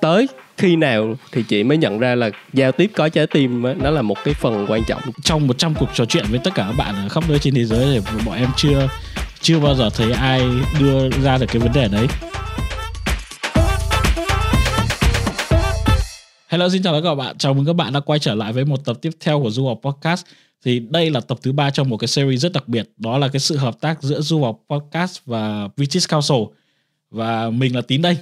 tới khi nào thì chị mới nhận ra là giao tiếp có trái tim nó là một cái phần quan trọng trong 100 cuộc trò chuyện với tất cả các bạn ở khắp nơi trên thế giới thì bọn em chưa chưa bao giờ thấy ai đưa ra được cái vấn đề đấy Hello xin chào tất cả các bạn, chào mừng các bạn đã quay trở lại với một tập tiếp theo của Du học Podcast. Thì đây là tập thứ ba trong một cái series rất đặc biệt, đó là cái sự hợp tác giữa Du học Podcast và British Council. Và mình là Tín đây.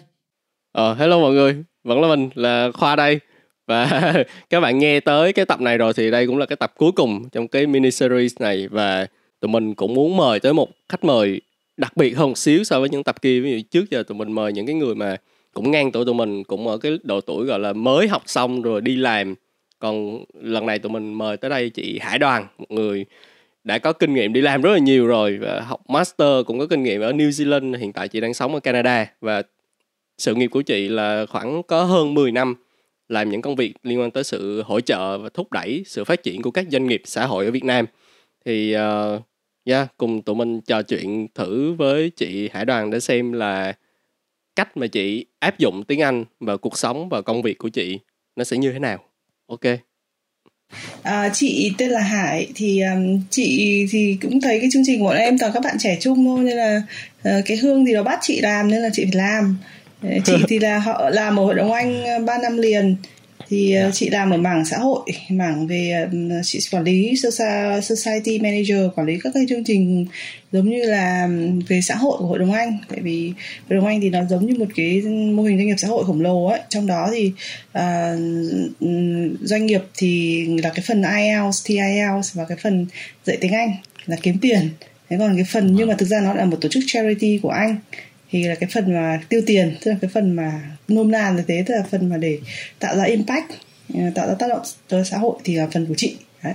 Ờ, hello mọi người, vẫn là mình là Khoa đây. Và các bạn nghe tới cái tập này rồi thì đây cũng là cái tập cuối cùng trong cái mini series này. Và tụi mình cũng muốn mời tới một khách mời đặc biệt hơn một xíu so với những tập kia. Ví dụ trước giờ tụi mình mời những cái người mà cũng ngang tuổi tụi mình cũng ở cái độ tuổi gọi là mới học xong rồi đi làm. Còn lần này tụi mình mời tới đây chị Hải Đoàn một người đã có kinh nghiệm đi làm rất là nhiều rồi và học master cũng có kinh nghiệm ở New Zealand. Hiện tại chị đang sống ở Canada và sự nghiệp của chị là khoảng có hơn 10 năm làm những công việc liên quan tới sự hỗ trợ và thúc đẩy sự phát triển của các doanh nghiệp xã hội ở Việt Nam. Thì uh, yeah, cùng tụi mình trò chuyện thử với chị Hải Đoàn để xem là cách mà chị áp dụng tiếng Anh vào cuộc sống và công việc của chị nó sẽ như thế nào. Ok. À, chị tên là Hải thì um, chị thì cũng thấy cái chương trình của bọn em toàn các bạn trẻ chung thôi nên là uh, cái hương thì nó bắt chị làm nên là chị phải làm. chị thì là họ làm ở hội đồng anh 3 ờ, năm liền. Thì yeah. Dạ. chị làm ở mảng xã hội mảng về chị quản lý society manager quản lý các cái chương trình giống như là về xã hội của hội đồng anh. Tại vì hội đồng anh thì nó giống như một cái mô hình doanh nghiệp xã hội khổng lồ ấy. Trong đó thì uh, doanh nghiệp thì là cái phần IELTS thi IELTS và cái phần dạy tiếng Anh là kiếm tiền. Thế còn cái phần nhưng mà thực ra nó là một tổ chức charity của anh thì là cái phần mà tiêu tiền tức là cái phần mà nôm na như thế tức là phần mà để tạo ra impact ờ, tạo ra tác động tới xã hội thì là phần của chị. Đấy.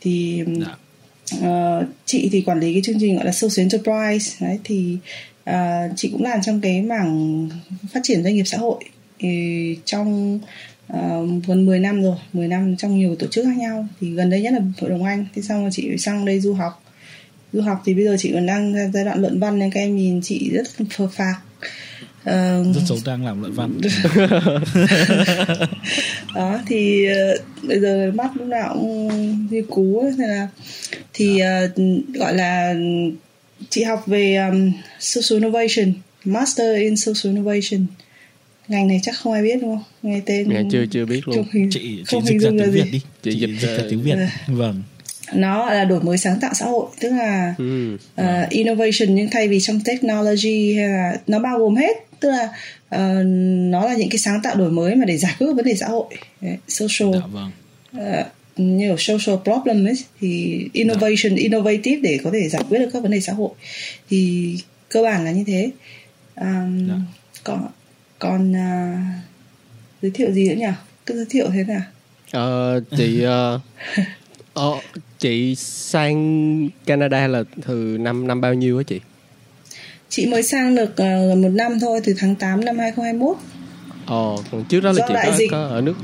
Thì uh, chị thì quản lý cái chương trình gọi là social enterprise đấy thì uh, chị cũng làm trong cái mảng phát triển doanh nghiệp xã hội. Thì trong uh, gần 10 năm rồi 10 năm trong nhiều tổ chức khác nhau. Thì gần đây nhất là hội đồng anh. Thì xong rồi chị sang đây du học du học thì bây giờ chị còn đang giai đoạn luận văn nên các em nhìn chị rất phờ phạc. Uh, rất giống đang làm luận văn. Đó thì uh, bây giờ mắt lúc nào cũng như cú ấy, nên là thì uh, gọi là chị học về um, social innovation master in social innovation. Ngành này chắc không ai biết đúng không? Nghe tên nghe chưa chưa biết luôn. Hình, chị chị không dịch ra tiếng việt đi. Chị, chị dịch ra tiếng việt. Vâng nó là đổi mới sáng tạo xã hội tức là ừ. uh, innovation nhưng thay vì trong technology hay là nó bao gồm hết tức là uh, nó là những cái sáng tạo đổi mới mà để giải quyết vấn đề xã hội Đấy, social dạ, vâng. uh, như social problem ấy thì innovation dạ. innovative để có thể giải quyết được các vấn đề xã hội thì cơ bản là như thế um, dạ. còn còn uh, giới thiệu gì nữa nhỉ cứ giới thiệu thế nào uh, thì uh, Ờ, chị sang Canada là từ năm năm bao nhiêu á chị? Chị mới sang được uh, một năm thôi từ tháng 8 năm 2021. Ồ, ờ, còn trước đó là Do chị có, dịch. có ở nước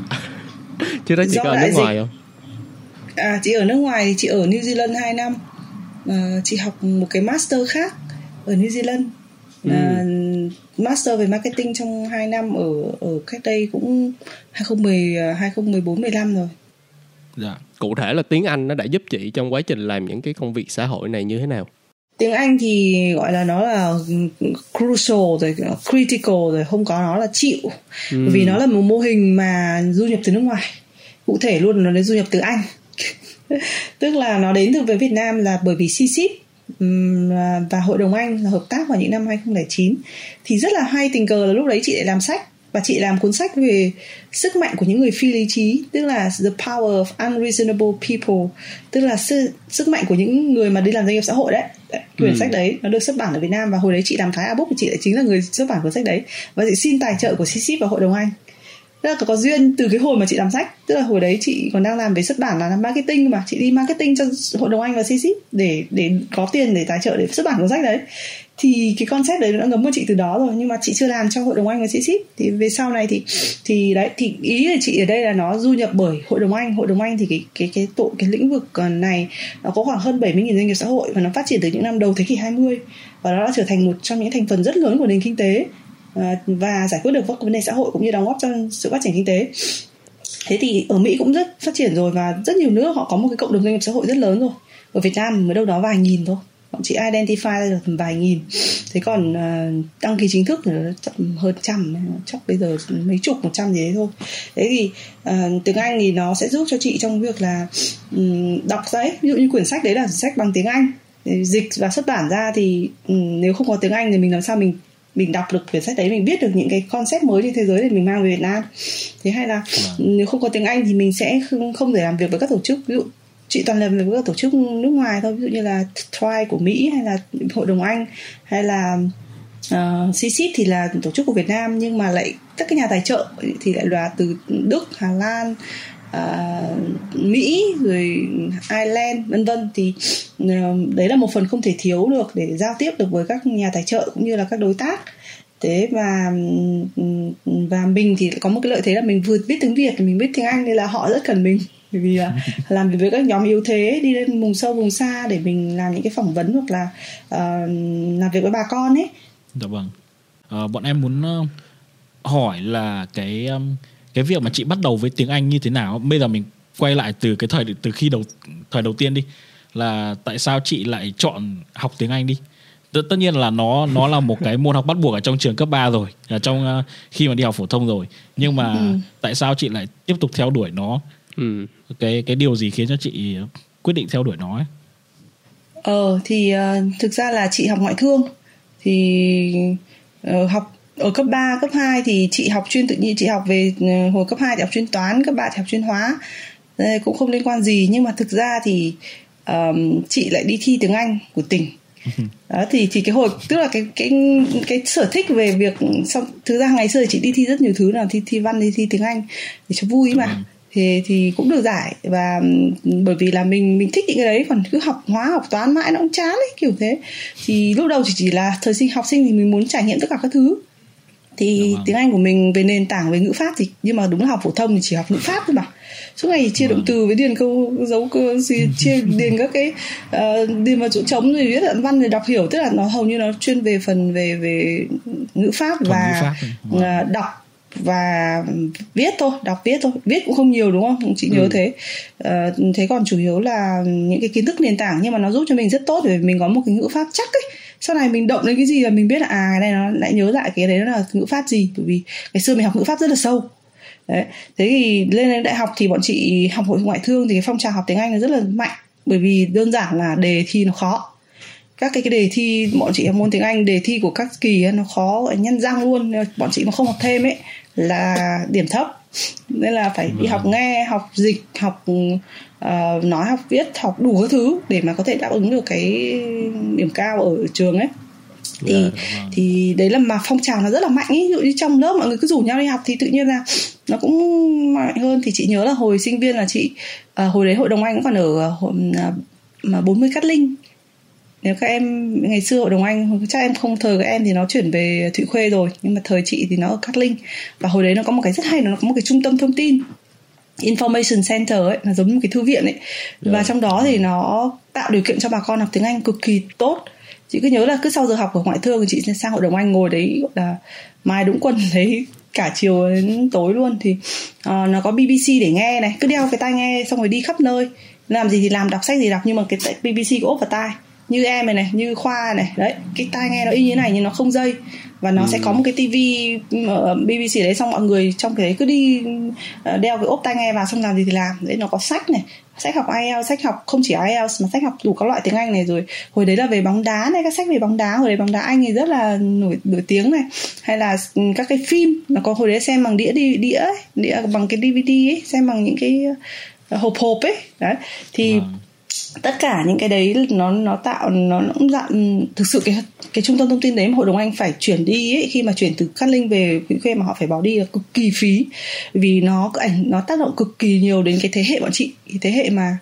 trước đó chị Do có ở nước dịch. ngoài không? À, chị ở nước ngoài thì chị ở New Zealand 2 năm. Uh, chị học một cái master khác ở New Zealand. Ừ. Uh, master về marketing trong 2 năm ở ở cách đây cũng 2010 2014 15 rồi. Dạ. Cụ thể là tiếng Anh nó đã giúp chị trong quá trình làm những cái công việc xã hội này như thế nào? Tiếng Anh thì gọi là nó là crucial rồi, critical rồi, không có nó là chịu. Ừ. Vì nó là một mô hình mà du nhập từ nước ngoài. Cụ thể luôn nó đến du nhập từ Anh. Tức là nó đến từ với Việt Nam là bởi vì CCIP và Hội đồng Anh là hợp tác vào những năm 2009 thì rất là hay tình cờ là lúc đấy chị lại làm sách và chị làm cuốn sách về sức mạnh của những người phi lý trí tức là the power of unreasonable people tức là sức, sức mạnh của những người mà đi làm doanh nghiệp xã hội đấy, quyển ừ. sách đấy nó được xuất bản ở Việt Nam và hồi đấy chị làm thái Book thì chị lại chính là người xuất bản cuốn sách đấy. Và chị xin tài trợ của CCIP và hội đồng Anh. Tức là có duyên từ cái hồi mà chị làm sách tức là hồi đấy chị còn đang làm về xuất bản là làm marketing mà chị đi marketing cho hội đồng anh và CCIP để để có tiền để tài trợ để xuất bản cuốn sách đấy thì cái concept đấy đã ngấm vào chị từ đó rồi, nhưng mà chị chưa làm cho hội đồng anh và CCIP thì về sau này thì thì đấy, thì ý của chị ở đây là nó du nhập bởi hội đồng anh. Hội đồng anh thì cái cái cái tổ, cái lĩnh vực ờ, này nó có khoảng hơn 70.000 doanh nghiệp xã hội và nó phát triển từ những năm đầu thế kỷ 20 và nó đã trở thành một trong những thành phần rất lớn của nền kinh tế ờ, và giải quyết được các vấn đề xã hội cũng như đóng góp cho sự phát triển kinh tế. Thế thì ở Mỹ cũng rất phát triển rồi và rất nhiều nước họ có một cái cộng đồng doanh nghiệp xã hội rất lớn rồi. Ở Việt Nam mới đâu đó vài nghìn thôi bọn chị identify ra được vài nghìn. Thế còn uh, đăng ký chính thức thì hơn trăm chắc bây giờ mấy chục một trăm gì đấy thôi. Thế thì uh, tiếng anh thì nó sẽ giúp cho chị trong việc là um, đọc giấy ví dụ như quyển sách đấy là sách bằng tiếng anh. Dịch và xuất bản ra thì um, nếu không có tiếng anh thì mình làm sao mình mình đọc được quyển sách đấy mình biết được những cái concept mới trên thế giới để mình mang về Việt Nam. Thế hay là vâng. nếu không có tiếng Anh thì mình sẽ không, không thể làm việc với các tổ chức. Ví dụ chị toàn làm việc với các tổ chức nước ngoài thôi ví dụ như là TRI của Mỹ hay là hội đồng Anh hay là ờ, uh, CCIP thì là tổ chức của Việt Nam nhưng mà lại các cái nhà tài trợ thì lại là từ Đức, Hà Lan, uh, Mỹ rồi Ireland vân vân. Thì uh, đấy là một phần không thể thiếu được để giao tiếp được với các nhà tài trợ cũng như là các đối tác. Thế và và mình thì có một cái lợi thế là mình vừa biết tiếng Việt mình biết tiếng Anh nên là họ rất cần mình bởi vì là làm việc với các nhóm yếu thế đi lên vùng sâu vùng xa để mình làm những cái phỏng vấn hoặc là uh, làm việc với bà con ấy. Dạ vâng. Uh, bọn em muốn uh, hỏi là cái cái việc mà chị bắt đầu với tiếng Anh như thế nào? Bây giờ mình quay lại từ cái thời từ khi đầu thời đầu tiên đi là tại sao chị lại chọn học tiếng Anh đi? Tất, tất nhiên là nó nó là một cái môn học bắt buộc ở trong trường cấp 3 rồi ở trong uh, khi mà đi học phổ thông rồi. Nhưng mà ừ. tại sao chị lại tiếp tục theo đuổi nó ừ. cái cái điều gì khiến cho chị quyết định theo đuổi nó ấy? Ờ thì uh, thực ra là chị học ngoại thương. Thì uh, học ở cấp 3, cấp 2 thì chị học chuyên tự nhiên chị học về uh, hồi cấp 2 thì học chuyên toán cấp 3 thì học chuyên hóa. Đây, cũng không liên quan gì nhưng mà thực ra thì um, chị lại đi thi tiếng Anh của tỉnh. Đó thì thì cái hồi tức là cái cái cái sở thích về việc xong thực ra ngày xưa chị đi thi rất nhiều thứ nào thi thi văn đi thi tiếng Anh để cho vui mà thì thì cũng được giải. Và bởi vì là mình mình thích những cái đấy còn cứ học hóa học toán mãi nó cũng chán ấy kiểu thế. Thì lúc đầu chỉ chỉ là thời sinh học sinh thì mình muốn trải nghiệm tất cả các thứ. Thì tiếng Anh của mình về nền tảng về ngữ pháp thì nhưng mà đúng là học phổ thông thì chỉ học ngữ pháp thôi mà. Suốt ngày chia động từ với điền câu dấu cơ chia điền các cái uh, điền vào chỗ trống rồi viết luận văn rồi đọc hiểu. Tức là nó hầu như nó chuyên về phần về về ngữ pháp và ngữ pháp. Uh, đọc và viết thôi đọc viết thôi. Viết cũng không nhiều đúng không? Chị nhớ ừ. thế. À, thế còn chủ yếu là những cái kiến thức nền tảng nhưng mà nó giúp cho mình rất tốt để mình có một cái ngữ pháp chắc ấy. Sau này mình động đến cái gì là mình biết là à cái này nó lại nhớ lại cái đấy nó là ngữ pháp gì. Bởi vì ngày xưa mình học ngữ pháp rất là sâu. Đấy. Thế thì lên đến đại học thì bọn chị học hội ngoại thương thì cái phong trào học tiếng anh nó rất là mạnh. Bởi vì đơn giản là đề thi nó khó. Các cái, cái đề thi bọn chị học môn tiếng Anh đề thi của các kỳ nó khó nhân răng luôn. Bọn chị mà không học thêm ấy là điểm thấp. Nên là phải đi học vâng. nghe học dịch học uh, nói học viết học đủ các thứ để mà có thể đáp ứng được cái điểm cao ở trường ấy. Thì yeah, dạ, thì đấy là mà phong trào nó rất là mạnh ấy. Ví dụ như trong lớp mọi người cứ rủ nhau đi học thì tự nhiên là nó cũng mạnh hơn. Thì chị nhớ là hồi sinh viên là chị uh, hồi đấy hội đồng anh cũng còn ở uh, mà 40 cát linh nếu các em ngày xưa hội đồng anh chắc em không thời các em thì nó chuyển về thụy khuê rồi nhưng mà thời chị thì nó ở cát linh. Và hồi đấy nó có một cái rất hay nó có một cái trung tâm thông tin information center ấy là giống như một cái thư viện ấy. Yeah. và dạ. trong đó thì nó tạo điều kiện cho bà con học tiếng anh cực kỳ tốt. Chị cứ nhớ là cứ sau giờ học của ngoại thương thì chị sẽ sang hội đồng anh ngồi đấy gọi là mai đúng quân đấy cả chiều đến tối luôn. Thì uh, nó có BBC để nghe này cứ đeo cái tai nghe xong rồi đi khắp nơi. Làm gì thì làm đọc sách gì đọc nhưng mà cái BBC có ốp vào tai như em này này như khoa này. Đấy cái tai nghe nó y như này nhưng nó không dây. Và nó ừ. sẽ có một cái tivi ở BBC đấy xong mọi người trong cái đấy cứ đi ờ, đeo cái ốp tai nghe vào xong làm gì thì làm. Đấy nó có sách này sách học IELTS sách học không chỉ IELTS mà sách học đủ các loại tiếng Anh này rồi. Hồi đấy là về bóng đá này các sách về bóng đá. Hồi đấy bóng đá Anh thì rất là nổi nổi tiếng này. Hay là ừ, các cái phim. Nó có hồi đấy xem bằng đĩa đi đĩa đĩa bằng cái DVD ấy xem bằng những cái ờ, hộp hộp ấy. Đấy thì wow tất cả những cái đấy nó nó tạo nó, cũng dạng thực sự cái cái trung tâm thông tin đấy mà hội đồng anh phải chuyển đi ấy, khi mà chuyển từ cát linh về vĩnh khê mà họ phải bỏ đi là cực kỳ phí. Vì nó ảnh nó tác động cực kỳ nhiều đến cái thế hệ bọn chị. Cái thế hệ mà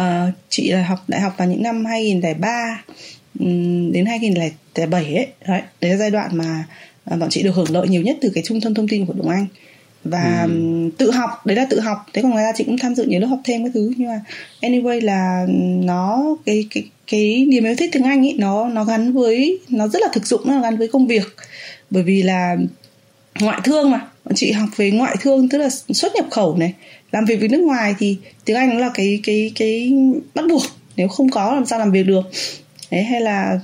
uh, chị là học đại học vào những năm 2003 um, đến 2007 ấy. Đấy đấy là giai đoạn mà à, bọn chị được hưởng lợi nhiều nhất từ cái trung tâm thông tin của hội đồng anh và ừ. tự học đấy là tự học. Thế còn ngoài ra chị cũng tham dự nhiều lớp học thêm cái thứ. Nhưng mà anyway là nó cái cái cái niềm yêu thích tiếng Anh ấy nó nó gắn với nó rất là thực dụng nó gắn với công việc. Bởi vì là ngoại thương mà. Chị học về ngoại thương tức là xuất nhập khẩu này làm việc với nước ngoài thì tiếng Anh là cái cái cái bắt buộc. Nếu không có làm sao làm việc được Đấy, hay là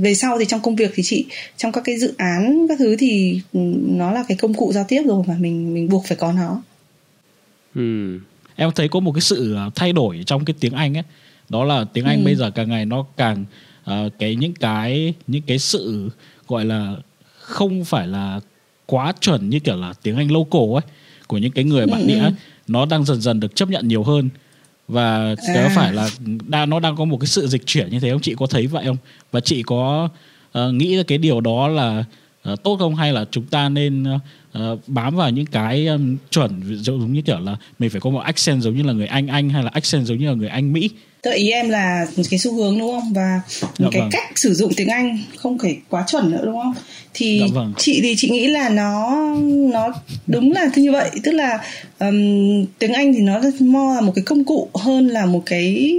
về sau thì trong công việc thì chị trong các cái dự án các thứ thì nó là cái công cụ giao tiếp rồi mà mình mình buộc phải có nó. Ừ. Em thấy có một cái sự à, thay đổi trong cái tiếng Anh ấy, đó là tiếng Anh ừ. bây giờ càng ngày nó càng uh, cái những cái những cái sự gọi là không phải là quá chuẩn như kiểu là tiếng Anh local ấy của những cái người bản địa ừ, ừ. nó đang dần dần được chấp nhận nhiều hơn và à. có phải là đang nó đang có một cái sự dịch chuyển như thế không? Chị có thấy vậy không? Và chị có uh, nghĩ cái điều đó là uh, tốt không? Hay là chúng ta nên uh, bám vào những cái um, chuẩn giống như kiểu là mình phải có một accent giống như là người Anh Anh hay là accent giống như là người Anh Mỹ Tức ý em là cái xu hướng đúng không và dạ cái vâng. cách sử dụng tiếng Anh không phải quá chuẩn nữa đúng không? Thì dạ vâng. chị thì chị nghĩ là nó nó đúng là như vậy, tức là um, tiếng Anh thì nó mo là một cái công cụ hơn là một cái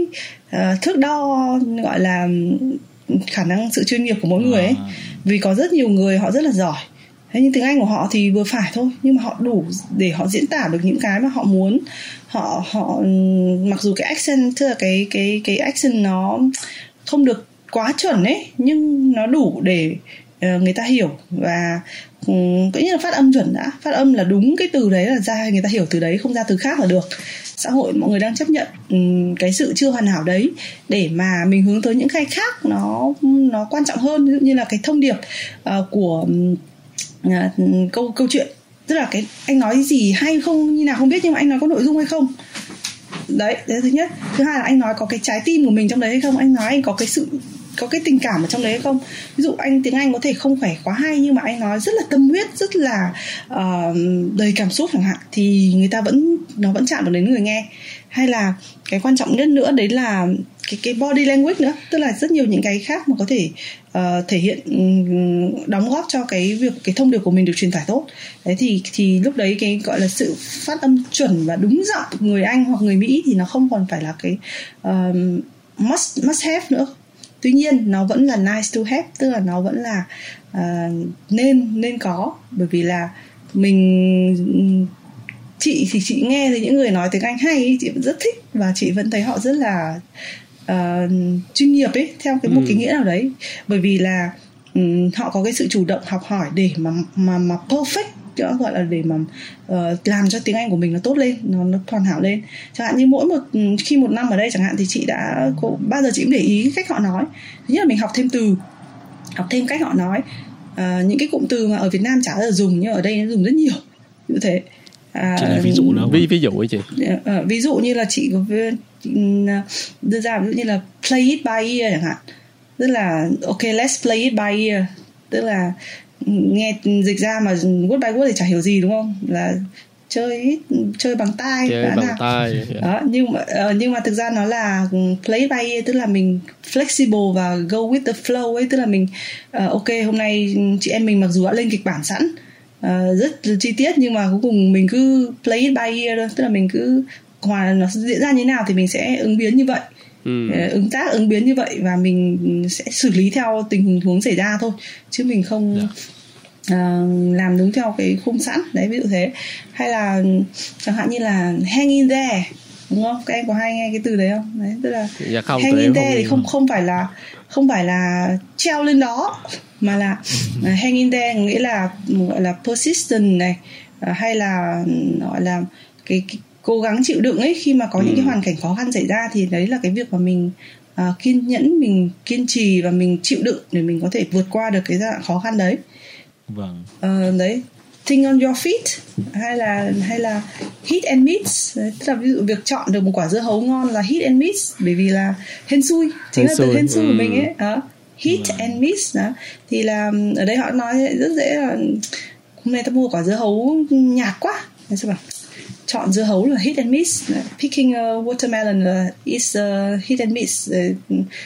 uh, thước đo gọi là khả năng sự chuyên nghiệp của mỗi người ấy. À. Vì có rất nhiều người họ rất là giỏi thế nhưng tiếng anh của họ thì vừa phải thôi nhưng mà họ đủ để họ diễn tả được những cái mà họ muốn. Họ họ mặc dù cái accent tức là cái cái cái accent nó không được quá chuẩn ấy nhưng nó đủ để uh, người ta hiểu và um, cũng như là phát âm chuẩn đã. Phát âm là đúng cái từ đấy là ra người ta hiểu từ đấy không ra từ khác là được. Xã hội mọi người đang chấp nhận um, cái sự chưa hoàn hảo đấy để mà mình hướng tới những cái khác nó nó quan trọng hơn. Ví dụ như là cái thông điệp uh, của um, À, câu câu chuyện. Tức là cái anh nói gì hay không như nào không biết nhưng mà anh nói có nội dung hay không. Đấy đấy thứ nhất. Thứ hai là anh nói có cái trái tim của mình trong đấy hay không? Anh nói anh có cái sự có cái tình cảm ở trong đấy hay không? Ví dụ anh tiếng anh có thể không phải quá hay nhưng mà anh nói rất là tâm huyết rất là uh, đầy cảm xúc chẳng hạn thì người ta vẫn nó vẫn chạm được đến người nghe. Hay là cái quan trọng nhất nữa đấy là cái cái body language nữa. Tức là rất nhiều những cái khác mà có thể uh, thể hiện ừ, đóng góp cho cái việc cái thông điệp của mình được truyền tải tốt. Đấy thì thì lúc đấy cái gọi là sự phát âm chuẩn và đúng giọng người anh hoặc người mỹ thì nó không còn phải là cái uh, must must have nữa. Tuy nhiên nó vẫn là nice to have tức là nó vẫn là uh, nên nên có. Bởi vì là mình ừ, chị thì chị nghe thì những người nói tiếng anh hay chị vẫn rất thích và chị vẫn thấy họ rất là uh, chuyên nghiệp ấy theo cái một ừ. cái nghĩa nào đấy. Bởi vì là um, họ có cái sự chủ động học hỏi để mà mà mà perfect đó gọi là để mà uh, làm cho tiếng Anh của mình nó tốt lên nó, nó hoàn hảo lên. Chẳng hạn như mỗi một khi một năm ở đây chẳng hạn thì chị đã có, bao giờ chị cũng để ý cách họ nói. Thứ nhất là mình học thêm từ học thêm cách họ nói. Uh, những cái cụm từ mà ở Việt Nam chả bao giờ dùng nhưng ở đây nó dùng rất nhiều. Như thế. À, chị ví dụ nữa ví ví dụ ấy chị. À, ví dụ như là chị đưa ra ví dụ như là play it by ear chẳng hạn. Tức là ok let's play it by ear. Tức là nghe dịch ra mà word by word thì chả hiểu gì đúng không? Là chơi chơi bằng tai chơi bằng tai. Yeah. đó nhưng mà uh, nhưng mà thực ra nó là play by ear tức là mình flexible và go with the flow ấy. Tức là mình uh, ok hôm nay chị em mình mặc dù đã lên kịch bản sẵn uh, rất chi tiết nhưng mà cuối cùng mình cứ play it by ear thôi. Tức là mình cứ hòa nó diễn ra như nào thì mình sẽ ứng biến như vậy ừ. Ờ, ứng tác ứng biến như vậy và mình sẽ xử lý theo tình huống xảy ra thôi chứ mình không yeah. Dạ. uh, ờ, làm đúng theo cái khung sẵn đấy ví dụ thế hay là chẳng hạn như là hang in there đúng không các em có hay nghe cái từ đấy không đấy tức là dạ không, hang in there thì không không phải là không phải là treo lên đó mà là uh, hang in there nghĩa là gọi là persistent này uh, hay là gọi là cái, cái cố gắng chịu đựng ấy. Khi mà có ừ. những cái ừ. hoàn cảnh khó khăn xảy ra thì đấy là cái việc mà mình uh, kiên nhẫn mình kiên trì và mình chịu đựng để mình có thể vượt qua được cái giai đoạn khó khăn đấy. Vâng. Uh, đấy. Think on your feet hay là hay là hit and miss. Đấy, tức là ví dụ việc chọn được một quả dưa hấu ngon là hit and miss bởi vì là hên xui. Chính hên là từ hên xui ừ. của mình ấy. Đó. Hit vâng. and miss đó. Thì là ở đây họ nói rất dễ là hôm nay ta mua quả dưa hấu nhạt quá. Nên sao bảo chọn dưa hấu là hit and miss picking a watermelon là is a hit and miss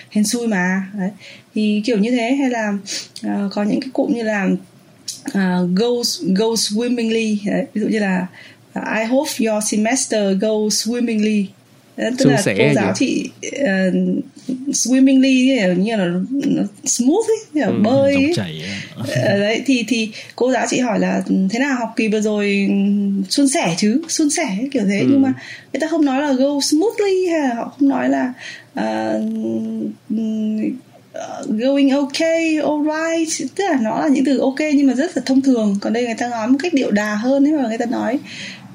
hên xui mà Đấy. thì kiểu như thế hay là uh, có những cái cụm như là uh, goes goes swimmingly Đấy. ví dụ như là uh, I hope your semester goes swimmingly tức là cô giáo chị uh, swimmingly như là nó smooth ấy như là ừ, bơi ấy. chảy ờ, đấy thì thì cô giáo chị hỏi là thế nào học kỳ vừa rồi suôn sẻ chứ suôn sẻ kiểu thế. Ừ. nhưng mà người ta không nói là go smoothly hay là họ không nói là uh, going okay, alright. Tức là nó là những từ ok nhưng mà rất là thông thường. Còn đây người ta nói một cách điệu đà hơn ấy mà người ta nói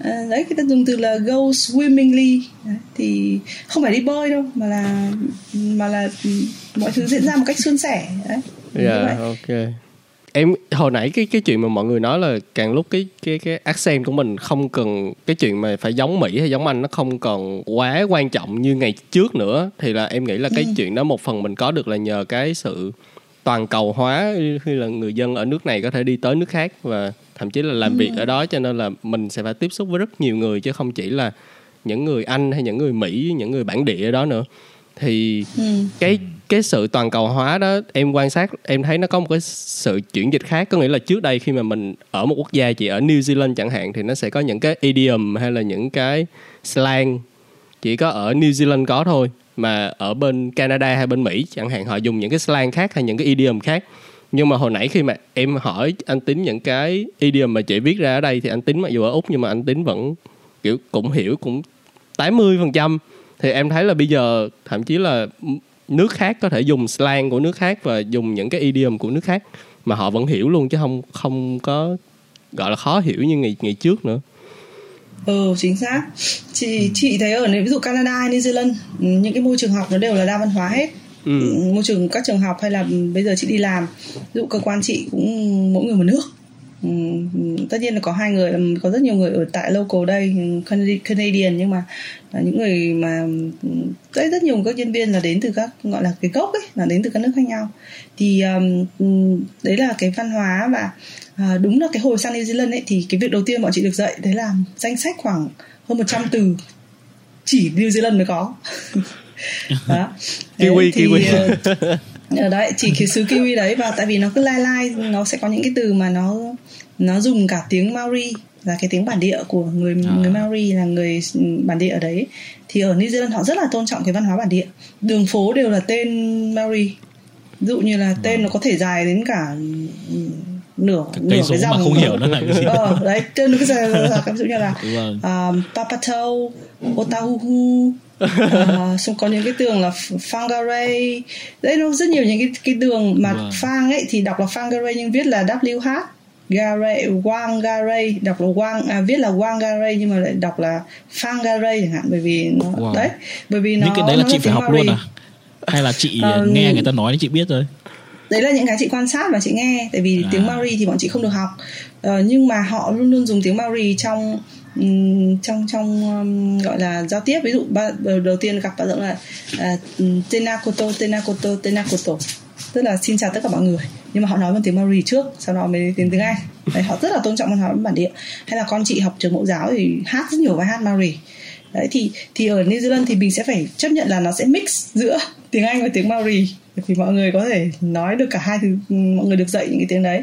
đấy người ta dùng từ là go swimmingly. Đấy, thì không phải đi bơi đâu mà là mà là mọi thứ diễn ra một cách suôn sẻ. Đấy dạ yeah, ok. Em hồi nãy cái cái chuyện mà mọi người nói là càng lúc cái cái cái accent của mình không cần cái chuyện mà phải giống mỹ hay giống anh nó không còn quá quan trọng như ngày trước nữa thì là em nghĩ là cái ừ. chuyện đó một phần mình có được là nhờ cái sự toàn cầu hóa khi là người dân ở nước này có thể đi tới nước khác và thậm chí là làm ừ. việc ở đó cho nên là mình sẽ phải tiếp xúc với rất nhiều người chứ không chỉ là những người anh hay những người mỹ những người bản địa ở đó nữa thì ừ. cái cái sự toàn cầu hóa đó em quan sát em thấy nó có một cái sự chuyển dịch khác có nghĩa là trước đây khi mà mình ở một quốc gia chỉ ở New Zealand chẳng hạn thì nó sẽ có những cái idiom hay là những cái slang chỉ có ở New Zealand có thôi mà ở bên Canada hay bên Mỹ chẳng hạn họ dùng những cái slang khác hay những cái idiom khác nhưng mà hồi nãy khi mà em hỏi anh tính những cái idiom mà chị viết ra ở đây thì anh tính mặc dù ở úc nhưng mà anh tính vẫn, kiểu, cũng hiểu, cũng 80 phần trăm. Thì em thấy là bây giờ thậm chí là nước khác có thể dùng slang của nước khác và dùng những cái idiom của nước khác mà họ vẫn hiểu luôn chứ không không có, gọi là, khó hiểu như ngày ngày trước nữa. Ừ chính xác. Chị chị thấy ở ví dụ Canada New Zealand ừ, những cái môi trường học nó đều là đa văn hóa hết ừ. môi trường các trường học hay là bây giờ chị đi làm ví dụ cơ quan chị cũng mỗi người một nước. Ừ, tất nhiên là có hai người có rất nhiều người ở tại local đây Canadian nhưng mà là những người mà rất rất nhiều các nhân viên là đến từ các gọi là cái gốc ấy là đến từ các nước khác nhau. Thì um, đấy là cái văn hóa và uh, đúng là cái hồi sang New Zealand ấy thì cái việc đầu tiên bọn chị được dạy đấy là danh sách khoảng hơn 100 từ chỉ New Zealand mới có. đó. Kiwi thì, kiwi. ở đấy chỉ cái xứ kiwi đấy và tại vì nó cứ lai lai nó sẽ có những cái từ mà nó nó dùng cả tiếng Maori là cái tiếng bản địa của người à. người Maori là người bản địa ở đấy. Thì ở New Zealand họ rất là tôn trọng cái văn hóa bản địa. Đường phố đều là tên Maori. Ví dụ như là tên nó có thể dài đến cả nửa cái nửa cái dòng mà không hiểu nó là cái gì. Ờ, đấy tên nó cứ dài ví dụ như là um, Papato Otahuhu uh, xong có những cái tường là Fangaray đấy nó rất nhiều những cái cái đường mà wow. Vâng. Fang ấy thì đọc là Fangaray nhưng viết là WH Garay, Wang Garay đọc là Wang à, viết là Wang Garay nhưng mà lại đọc là Fang Garay chẳng hạn bởi vì nó wow. đấy bởi vì nó những cái đấy là chị phải học luôn à hay là chị um, nghe người ta nói thì chị biết rồi đấy là những cái chị quan sát và chị nghe tại vì à. tiếng Maori thì bọn chị không được học uh, nhưng mà họ luôn luôn dùng tiếng Maori trong Ừ, trong trong um, gọi là giao tiếp ví dụ ba, đầu tiên gặp bạn là uh, tenakoto tenakoto tenakoto. Tức là xin chào tất cả mọi người. Nhưng mà họ nói bằng tiếng Maori trước sau đó mới tiếng tiếng Anh. Đấy, họ rất là tôn trọng văn hóa bản địa. Hay là con chị học trường mẫu giáo thì hát rất nhiều bài hát Maori. Đấy thì thì ở New Zealand thì mình sẽ phải chấp nhận là nó sẽ mix giữa tiếng Anh và tiếng Maori thì mọi người có thể nói được cả hai thứ mọi người được dạy những cái tiếng đấy.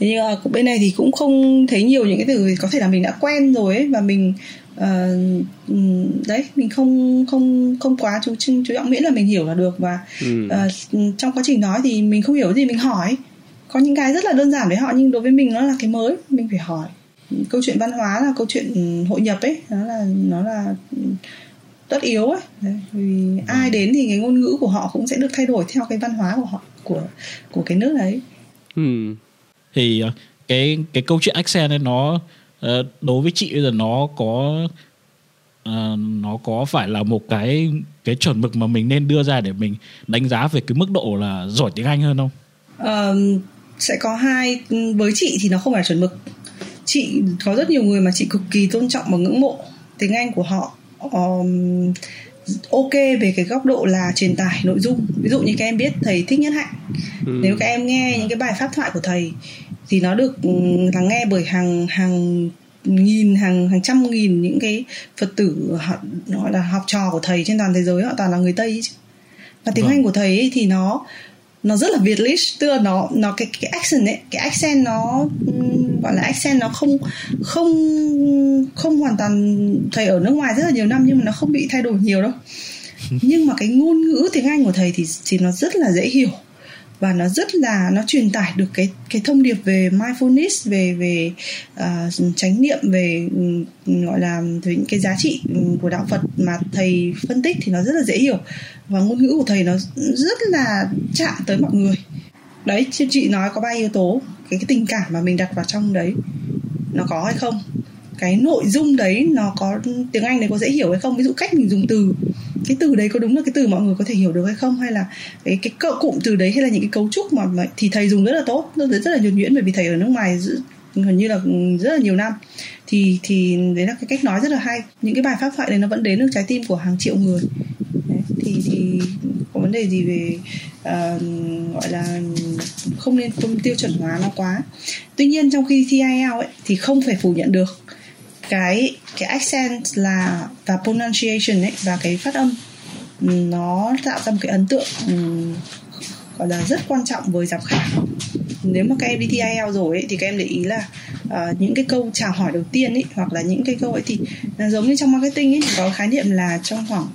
Thế nhưng mà bên này thì cũng không thấy nhiều những cái từ có thể là mình đã quen rồi ấy và mình uh, đấy mình không không không quá chú chú trọng miễn là mình hiểu là được. Và ừ. uh, trong quá trình nói thì mình không hiểu gì mình hỏi. Có những cái rất là đơn giản với họ nhưng đối với mình nó là cái mới mình phải hỏi. Câu chuyện văn hóa là câu chuyện hội nhập ấy nó là nó là tất yếu ấy Đấy, vì ai đến thì cái ngôn ngữ của họ cũng sẽ được thay đổi theo cái văn hóa của họ của của cái nước đấy ừ. thì ờ, cái cái câu chuyện accent ấy nó ờ, đối với chị bây giờ nó có uh, nó có phải là một cái cái chuẩn mực mà mình nên đưa ra để mình đánh giá về cái mức độ là giỏi tiếng Anh hơn không? Uh, sẽ có hai với chị thì nó không phải chuẩn mực. Chị có rất nhiều người mà chị cực kỳ tôn trọng và ngưỡng mộ tiếng Anh của họ um, ok về cái góc độ là truyền tải nội dung ví dụ như các em biết thầy thích nhất hạnh ừ. nếu các em nghe những cái bài pháp thoại của thầy thì nó được ừ, lắng nghe bởi hàng hàng nghìn hàng hàng trăm nghìn những cái phật tử họ gọi là học trò của thầy trên toàn thế giới họ toàn là người tây và tiếng vâng. anh của thầy ấy thì nó nó rất là Vietlish tức là nó nó cái cái accent ấy cái accent nó gọi là accent nó không không không hoàn toàn thầy ở nước ngoài rất là nhiều năm nhưng mà nó không bị thay đổi nhiều đâu. Nhưng mà cái ngôn ngữ tiếng Anh của thầy thì thì nó rất là dễ hiểu và nó rất là nó truyền tải được cái cái thông điệp về mindfulness về về uh, chánh niệm về um, gọi là về những cái giá trị của đạo Phật mà thầy phân tích thì nó rất là dễ hiểu. Và ngôn ngữ của thầy nó rất là chạm tới mọi người. Đấy chị nói có ba yếu tố cái, cái tình cảm mà mình đặt vào trong đấy nó có hay không? Cái nội dung đấy nó có tiếng anh đấy có dễ hiểu hay không? Ví dụ cách mình dùng từ cái từ đấy có đúng là cái từ mọi người có thể hiểu được hay không? Hay là cái cái cậu cụm từ đấy hay là những cái cấu trúc mà, mà thì thầy dùng rất là tốt rất, rất là nhuần nhuyễn bởi vì thầy ở nước ngoài gần như là rất là nhiều năm. Thì thì đấy là cái cách nói rất là hay. Những cái bài pháp thoại đấy nó vẫn đến được trái tim của hàng triệu người. Đấy, thì thì có vấn đề gì về uh, gọi là không nên tiêu chuẩn hóa nó quá. Tuy nhiên trong khi thi IELTS ấy thì không phải phủ nhận được cái cái accent là và pronunciation ấy và cái phát âm nó tạo ra một cái ấn tượng um, gọi là rất quan trọng với giám khảo. Nếu mà các em đi thi IELTS rồi ấy, thì các em để ý là uh, những cái câu chào hỏi đầu tiên ấy hoặc là những cái câu ấy thì nó giống như trong marketing ấy có khái niệm là trong khoảng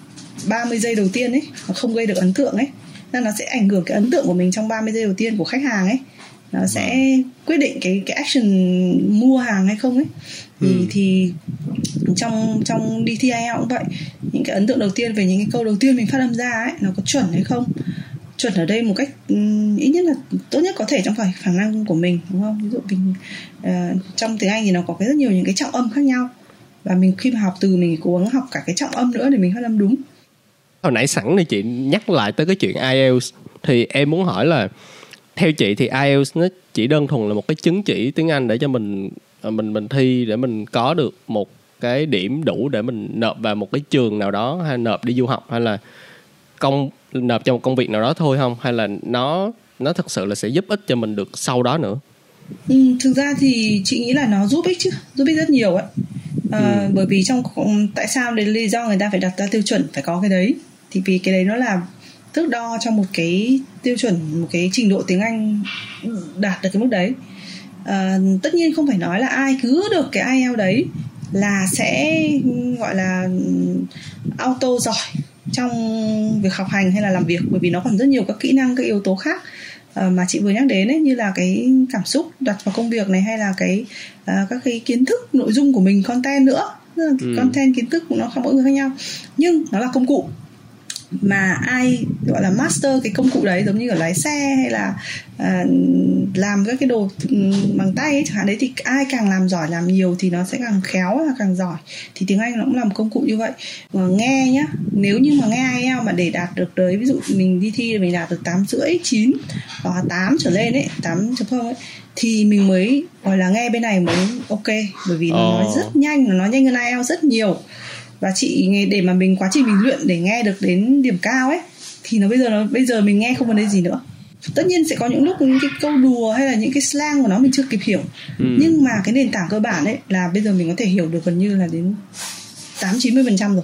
30 giây đầu tiên ấy nó không gây được ấn tượng ấy nên nó sẽ ảnh hưởng cái ấn tượng của mình trong 30 giây đầu tiên của khách hàng ấy nó sẽ quyết định cái cái action mua hàng hay không ấy. Thì ừ. thì trong trong đi thi IELTS cũng vậy. Những cái ấn tượng đầu tiên về những cái câu đầu tiên mình phát âm ra ấy nó có chuẩn hay không? Chuẩn ở đây một cách ít nhất là tốt nhất có thể trong phải khả năng của mình đúng không? Ví dụ mình uh, trong tiếng Anh thì nó có cái rất nhiều những cái trọng âm khác nhau. Và mình khi mà học từ mình cố gắng học cả cái trọng âm nữa để mình phát âm đúng. Hồi nãy sẵn thì chị nhắc lại tới cái chuyện IELTS thì em muốn hỏi là theo chị thì IELTS nó chỉ đơn thuần là một cái chứng chỉ tiếng Anh để cho mình ờ, mình mình thi để mình có được một cái điểm đủ để mình nộp vào một cái trường nào đó hay nộp đi du học hay là công nộp cho một công việc nào đó thôi không? Hay là nó nó thực sự là sẽ giúp ích cho mình được sau đó nữa? Ừ, thực ra thì chị nghĩ là nó giúp ích chứ giúp ích rất nhiều ấy à, ừ. bởi vì trong tại sao đến lý do người ta phải đặt ra tiêu chuẩn phải có cái đấy? Thì vì cái đấy nó là thước đo cho một cái tiêu chuẩn một cái trình độ tiếng Anh đạt được cái mức đấy. À, tất nhiên không phải nói là ai cứ được cái IELTS đấy là sẽ gọi là auto giỏi trong việc học hành hay là làm việc bởi vì nó còn rất nhiều các kỹ năng các yếu tố khác uh, mà chị vừa nhắc đến ấy như là cái cảm xúc đặt vào công việc này hay là cái uh, các cái kiến thức nội dung của mình content nữa. Ừ. content kiến thức nó không mỗi người khác nhau. Nhưng nó là công cụ mà ai gọi là master cái công cụ đấy giống như ở lái xe hay là uh, làm các cái đồ bằng tay ấy, chẳng hạn đấy thì ai càng làm giỏi làm nhiều thì nó sẽ càng khéo và càng giỏi. Thì tiếng anh nó cũng làm công cụ như vậy. Mà nghe nhá nếu như mà nghe IELTS mà để đạt được tới ví dụ mình đi thi mình đạt được tám rưỡi chín hoặc tám trở lên ấy tám chấm không ấy thì mình mới gọi là nghe bên này mới ok. Bởi vì nó oh. nói rất nhanh nó nói nhanh hơn IELTS rất nhiều và chị nghe để mà mình quá trình mình luyện để nghe được đến điểm cao ấy thì nó bây giờ nó bây giờ mình nghe không vấn đề gì nữa. Tất nhiên sẽ có những lúc những cái câu đùa hay là những cái slang của nó mình chưa kịp hiểu. Ừ. nhưng mà cái nền tảng cơ bản ấy là bây giờ mình có thể hiểu được gần như là đến tám chín mươi phần trăm rồi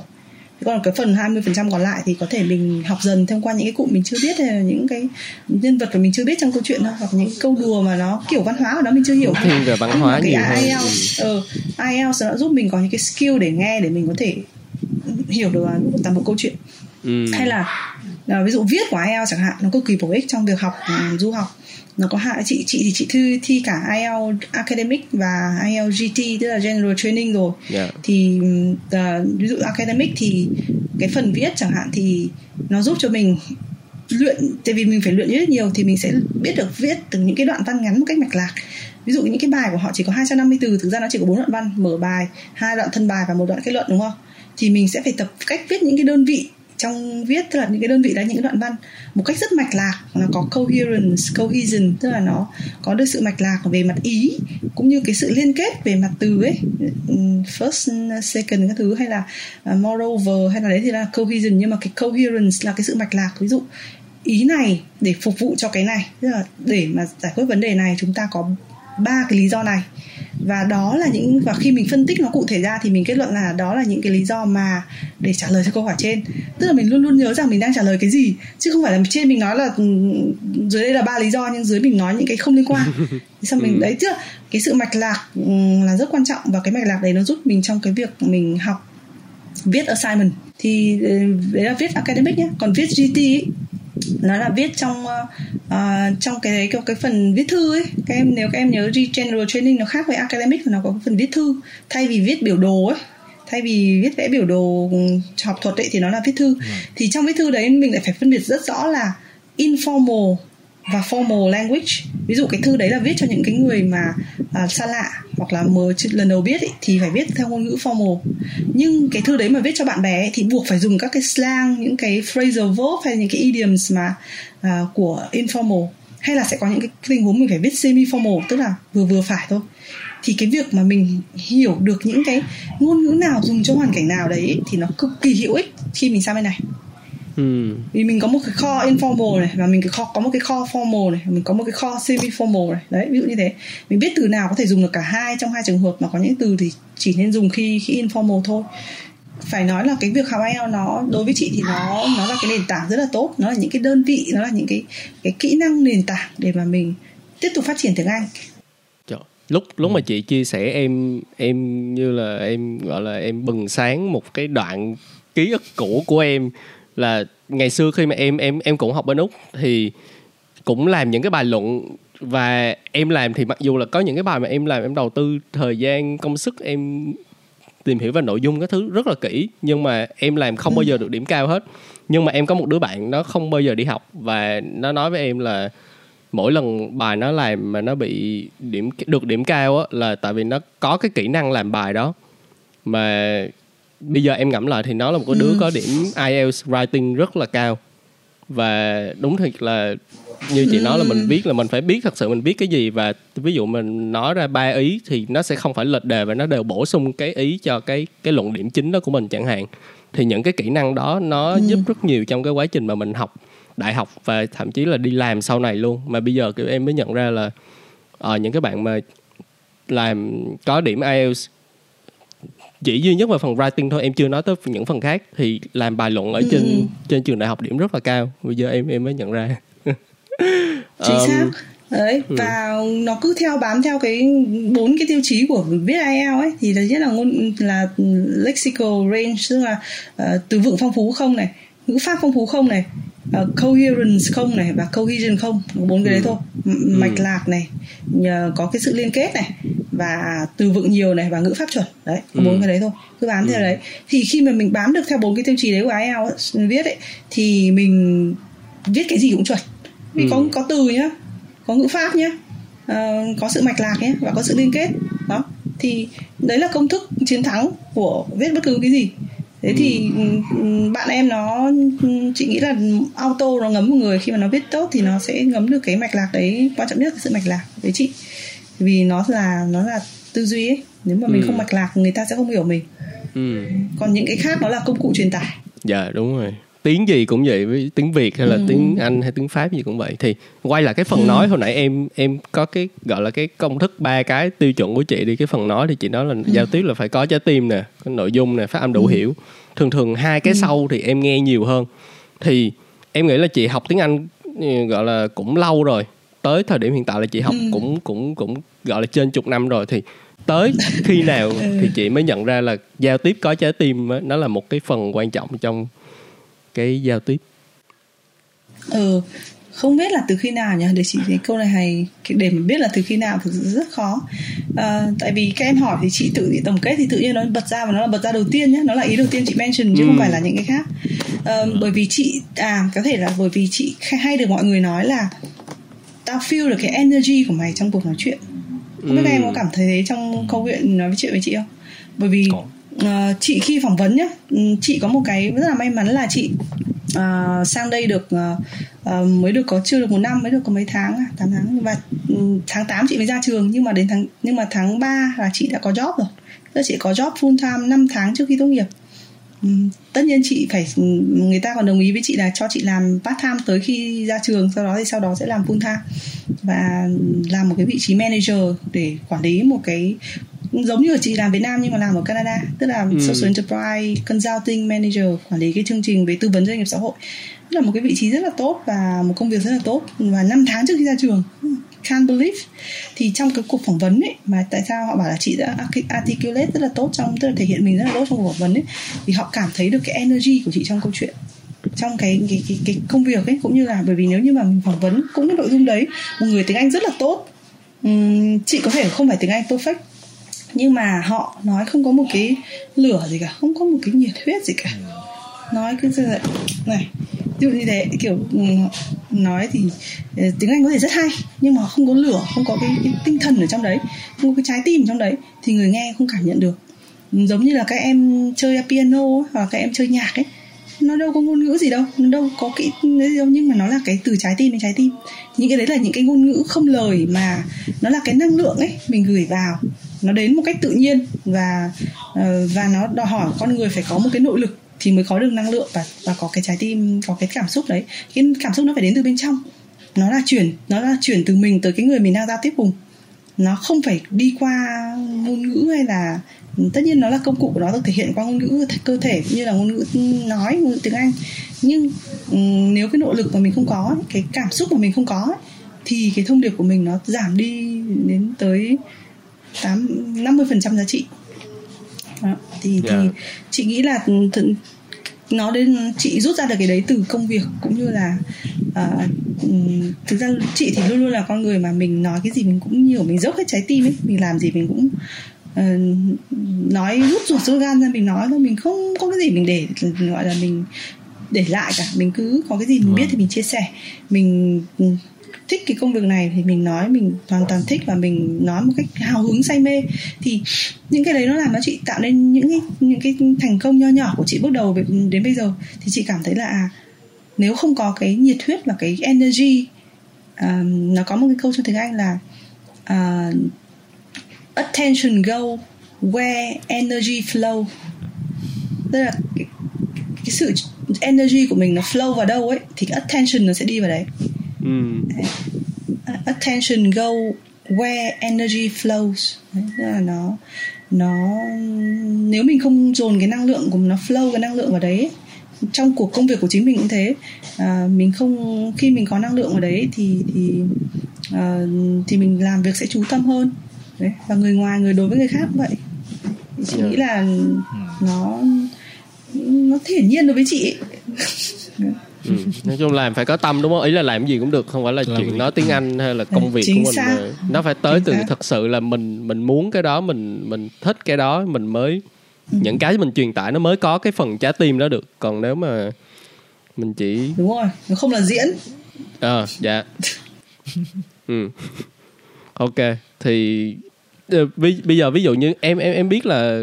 còn cái phần 20% còn lại thì có thể mình học dần thông qua những cái cụm mình chưa biết hay là những cái nhân vật mà mình chưa biết trong câu chuyện thôi hoặc những câu đùa mà nó kiểu văn hóa của nó mình chưa hiểu thêm về văn hóa nhiều cái IELTS, hơn. Ừ, IELTS nó giúp mình có những cái skill để nghe để mình có thể hiểu được toàn bộ câu chuyện ừ. hay là ví dụ viết của IELTS chẳng hạn nó cực kỳ bổ ích trong việc học um, du học nó có hai chị chị thì chị thi thi cả IELTS academic và IELTS GT tức là general training rồi yeah. Dạ. thì uh, ví dụ academic thì cái phần viết chẳng hạn thì nó giúp cho mình luyện tại vì mình phải luyện rất nhiều thì mình sẽ biết được viết từ những cái đoạn văn ngắn một cách mạch lạc ví dụ những cái bài của họ chỉ có 250 từ thực ra nó chỉ có bốn đoạn văn mở bài hai đoạn thân bài và một đoạn kết luận đúng không thì mình sẽ phải tập cách viết những cái đơn vị trong viết, tức là những cái đơn vị là những cái đoạn văn một cách rất mạch lạc, nó có coherence, cohesion, tức là nó có được sự mạch lạc về mặt ý, cũng như cái sự liên kết về mặt từ ấy. Ừ, first, second các thứ, hay là à, moreover, hay là đấy thì là cohesion, nhưng mà cái coherence là cái sự mạch lạc. Ví dụ, ý này để phục vụ cho cái này, tức là để mà giải quyết vấn đề này, chúng ta có ba cái lý do này và đó là những và khi mình phân tích nó cụ thể ra thì mình kết luận là đó là những cái lý do mà để trả lời cho câu hỏi trên. Tức là mình luôn luôn nhớ rằng mình đang trả lời cái gì chứ không phải là trên mình nói là ừ, dưới đây là ba lý do nhưng dưới mình nói những cái không liên quan. Sao mình ừ. đấy chứ cái sự mạch lạc ừ, là rất quan trọng. Và cái mạch lạc đấy nó giúp mình trong cái việc mình học viết assignment. Thì đấy là viết academic nhé còn viết GT ấy, nó là viết trong uh, trong cái cái, cái phần viết thư ấy. Các em nếu các em nhớ general training nó khác với academic nó có phần viết thư. Thay vì viết biểu đồ ấy thay vì viết vẽ biểu đồ học thuật ấy thì nó là viết thư. Ừ. thì trong viết thư đấy mình lại phải phân biệt rất rõ là informal và formal language. Ví dụ cái thư đấy là viết cho những cái người mà à, xa lạ hoặc là mới lần đầu biết ý, thì phải viết theo ngôn ngữ formal. Nhưng cái thư đấy mà viết cho bạn bè ấy, thì buộc phải dùng các cái slang những cái phrasal verb hay những cái idioms mà à, của informal. Hay là sẽ có những cái tình huống mình phải viết semi formal tức là vừa vừa phải thôi. Thì cái việc mà mình hiểu được những cái ngôn ngữ nào dùng cho hoàn cảnh nào đấy thì nó cực kỳ hữu ích khi mình sang bên này. Ừ. vì mình có một cái kho informal này và mình cái kho có một cái kho formal này mình có một cái kho semi formal này. Đấy ví dụ như thế. Mình biết từ nào có thể dùng được cả hai trong hai trường hợp mà có những từ thì chỉ nên dùng khi khi informal thôi. Phải nói là cái việc học IELTS nó đối với chị thì nó nó là cái nền tảng rất là tốt. Nó là những cái đơn vị nó là những cái cái kỹ năng nền tảng để mà mình tiếp tục phát triển tiếng Anh. Lúc lúc mà chị chia sẻ em em như là em gọi là em bừng sáng một cái đoạn ký ức cũ của em là ngày xưa khi mà em em em cũng học bên úc thì cũng làm những cái bài luận và em làm thì mặc dù là có những cái bài mà em làm, em đầu tư thời gian, công sức, em tìm hiểu về nội dung các thứ rất là kỹ, nhưng mà em làm không bao giờ được điểm cao hết. Nhưng mà em có một đứa bạn nó không bao giờ đi học và nó nói với em là mỗi lần bài nó làm mà nó bị điểm, được điểm cao á là tại vì nó có cái kỹ năng làm bài đó. Mà bây giờ em ngẫm lại thì nó là một cái đứa ừ. có điểm IELTS writing rất là cao và đúng thiệt là như chị nói là mình biết là mình phải biết thật sự mình biết cái gì và ví dụ mình nói ra ba ý thì nó sẽ không phải lệch đề và nó đều bổ sung cái ý cho cái cái luận điểm chính đó của mình chẳng hạn thì những cái kỹ năng đó nó ừ. giúp rất nhiều trong cái quá trình mà mình học đại học và thậm chí là đi làm sau này luôn mà bây giờ kiểu em mới nhận ra là uh, những cái bạn mà làm có điểm IELTS chỉ duy nhất vào phần writing thôi em chưa nói tới những phần khác thì làm bài luận ở ừ. trên trên trường đại học điểm rất là cao bây giờ em em mới nhận ra chính um, xác đấy ừ. và nó cứ theo bám theo cái bốn cái tiêu chí của viết IELTS ấy thì thứ nhất là ngôn là lexical range tức là uh, từ vựng phong phú không này ngữ pháp phong phú không này uh, coherence không này và cohesion không bốn cái đấy ừ. thôi. M- mạch ừ. lạc này nhờ có cái sự liên kết này và từ vựng nhiều này và ngữ pháp chuẩn. Đấy bốn ừ. cái đấy thôi. Cứ bám theo đấy. Thì khi mà mình bám được theo bốn cái tiêu chí đấy của IELTS viết ấy thì mình viết cái gì cũng chuẩn. Vì có có từ nhá có ngữ pháp nhá uh, có sự mạch lạc nhé và có sự liên kết. Đó. Thì đấy là công thức chiến thắng của viết bất cứ cái gì thế thì ừ, bạn em nó chị nghĩ là auto nó ngấm một người khi mà nó viết tốt thì nó sẽ ngấm được cái mạch lạc đấy. Quan trọng nhất là sự mạch lạc với chị. Vì nó là nó là tư duy ấy. Nếu mà mình ừ. không mạch lạc người ta sẽ không hiểu mình. Ừ. còn những cái khác nó là công cụ truyền tải. Dạ đúng rồi tiếng gì cũng vậy với tiếng việt hay là ừ. tiếng anh hay tiếng pháp gì cũng vậy thì quay lại cái phần ừ. nói hồi nãy em em có cái gọi là cái công thức ba cái tiêu chuẩn của chị đi cái phần nói thì chị nói là ừ. giao tiếp là phải có trái tim nè cái nội dung nè phát âm đủ ừ. hiểu thường thường hai cái ừ. sau thì em nghe nhiều hơn thì em nghĩ là chị học tiếng anh ừ, gọi là cũng lâu rồi tới thời điểm hiện tại là chị học ừ. cũng cũng cũng gọi là trên chục năm rồi thì tới khi nào ừ. thì chị mới nhận ra là giao tiếp có trái tim nó là một cái phần quan trọng trong cái giao tiếp? Ừ không biết là từ khi nào nhỉ? Để chị thấy câu này hay để mà biết là từ khi nào thực sự rất khó. À, tại vì các em hỏi thì chị tự tổng kết thì tự nhiên nó bật ra và nó là bật ra đầu tiên nhé. Nó là ý đầu tiên chị mention chứ ừ. không phải là những cái khác. À, bởi vì chị à có thể là bởi vì chị hay được mọi người nói là tao feel được cái energy của mày trong cuộc nói chuyện. Không biết ừ. các em có cảm thấy thế trong câu chuyện nói chuyện với chị không? Bởi vì uh, chị khi phỏng vấn nhé ừ, chị có một cái rất là may mắn là chị uh, sang đây được uh, uh, mới được có chưa được một năm mới được có mấy tháng à, tám 8 tháng. Và um, tháng 8 chị mới ra trường nhưng mà đến tháng nhưng mà tháng 3 là chị đã có job rồi. Tức là chị có job full time 5 tháng trước khi tốt nghiệp. Um, tất nhiên chị phải người ta còn đồng ý với chị là cho chị làm part time tới khi ra trường sau đó thì sau đó sẽ làm full time. Và làm một cái vị trí manager để quản lý một cái giống như là chị làm Việt Nam nhưng mà làm ở Canada. Tức là ừ. social enterprise consulting manager quản lý cái chương trình về tư vấn doanh nghiệp xã hội. Tức là một cái vị trí rất là tốt và một công việc rất là tốt. Và năm tháng trước khi ra trường can't believe. Thì trong cái cuộc phỏng vấn ấy mà tại sao họ bảo là chị đã articulate rất là tốt trong tức là thể hiện mình rất là tốt trong cuộc phỏng vấn ấy vì họ cảm thấy được cái energy của chị trong câu chuyện trong cái cái cái, cái công việc ấy. Cũng như là bởi vì nếu như mà mình phỏng vấn cũng cái nội dung đấy một người tiếng Anh rất là tốt. Chị có thể không phải tiếng Anh perfect nhưng mà họ nói không có một cái lửa gì cả không có một cái nhiệt huyết gì cả. Nói cứ như này. Ví dụ như thế kiểu ừ, nói thì ờ, tiếng anh có thể rất hay nhưng mà không có lửa không có cái, cái tinh thần ở trong đấy không có cái trái tim ở trong đấy thì người nghe không cảm nhận được. Giống như là các em chơi piano hoặc các em chơi nhạc ấy nó đâu có ngôn ngữ gì đâu nó đâu có kỹ đấy đâu nhưng mà nó là cái từ trái tim đến trái tim. Những cái đấy là những cái ngôn ngữ không lời mà nó là cái năng lượng ấy mình gửi vào nó đến một cách tự nhiên và ờ, và nó đòi hỏi con người phải có một cái nội lực thì mới có được năng lượng và và có cái trái tim, có cái cảm xúc đấy. Cái cảm xúc nó phải đến từ bên trong. Nó là chuyển, nó là chuyển từ mình tới cái người mình đang giao tiếp cùng. Nó không phải đi qua ngôn ngữ hay là, tất nhiên nó là công cụ của nó được thể hiện qua ngôn ngữ cơ thể như là ngôn ngữ nói, ngôn ngữ tiếng anh. Nhưng ừ, nếu cái nội lực mà mình không có, cái cảm xúc mà mình không có thì cái thông điệp của mình nó giảm đi đến tới tám năm mươi phần trăm giá trị đó. thì yeah. thì dạ. chị nghĩ là th- nó đến chị rút ra được cái đấy từ công việc cũng như là uh, thực ra chị thì luôn luôn là con người mà mình nói cái gì mình cũng nhiều mình dốc hết trái tim ấy mình làm gì mình cũng uh, nói rút ruột ruột gan ra mình nói thôi mình không có cái gì mình để gọi là mình để lại cả mình cứ có cái gì mình biết thì mình chia sẻ mình thích cái công việc này thì mình nói mình hoàn toàn thích và mình nói một cách hào hứng say mê. Thì những cái đấy nó làm cho chị tạo nên những cái những cái thành công nho nhỏ của chị bước đầu đến bây giờ. Thì chị cảm thấy là à, nếu không có cái nhiệt huyết và cái energy uh, nó có một cái câu trong tiếng anh là uh, attention go where energy flow. Tức là cái, cái sự energy của mình nó flow vào đâu ấy thì cái attention nó sẽ đi vào đấy ừ. attention go where energy flows. Đấy, tức là nó nó nếu mình không dồn cái năng lượng của mình nó flow cái năng lượng vào đấy trong cuộc công việc của chính mình cũng thế. À, mình không khi mình có năng lượng ở đấy thì thì à, thì mình làm việc sẽ chú tâm hơn. Đấy và người ngoài người đối với người khác cũng vậy. Chị yeah. nghĩ là nó nó hiển nhiên đối với chị ừ. nói chung làm phải có tâm đúng không ý là làm gì cũng được không phải là làm chuyện nói tiếng anh hay là công việc Chính của mình xác. nó phải tới Chính từ xác. thật sự là mình mình muốn cái đó mình mình thích cái đó mình mới ừ. những cái mình truyền tải nó mới có cái phần trái tim đó được còn nếu mà mình chỉ đúng rồi nó không là diễn ờ à, dạ ừ ok thì ờ, bây giờ ví dụ như em em em biết là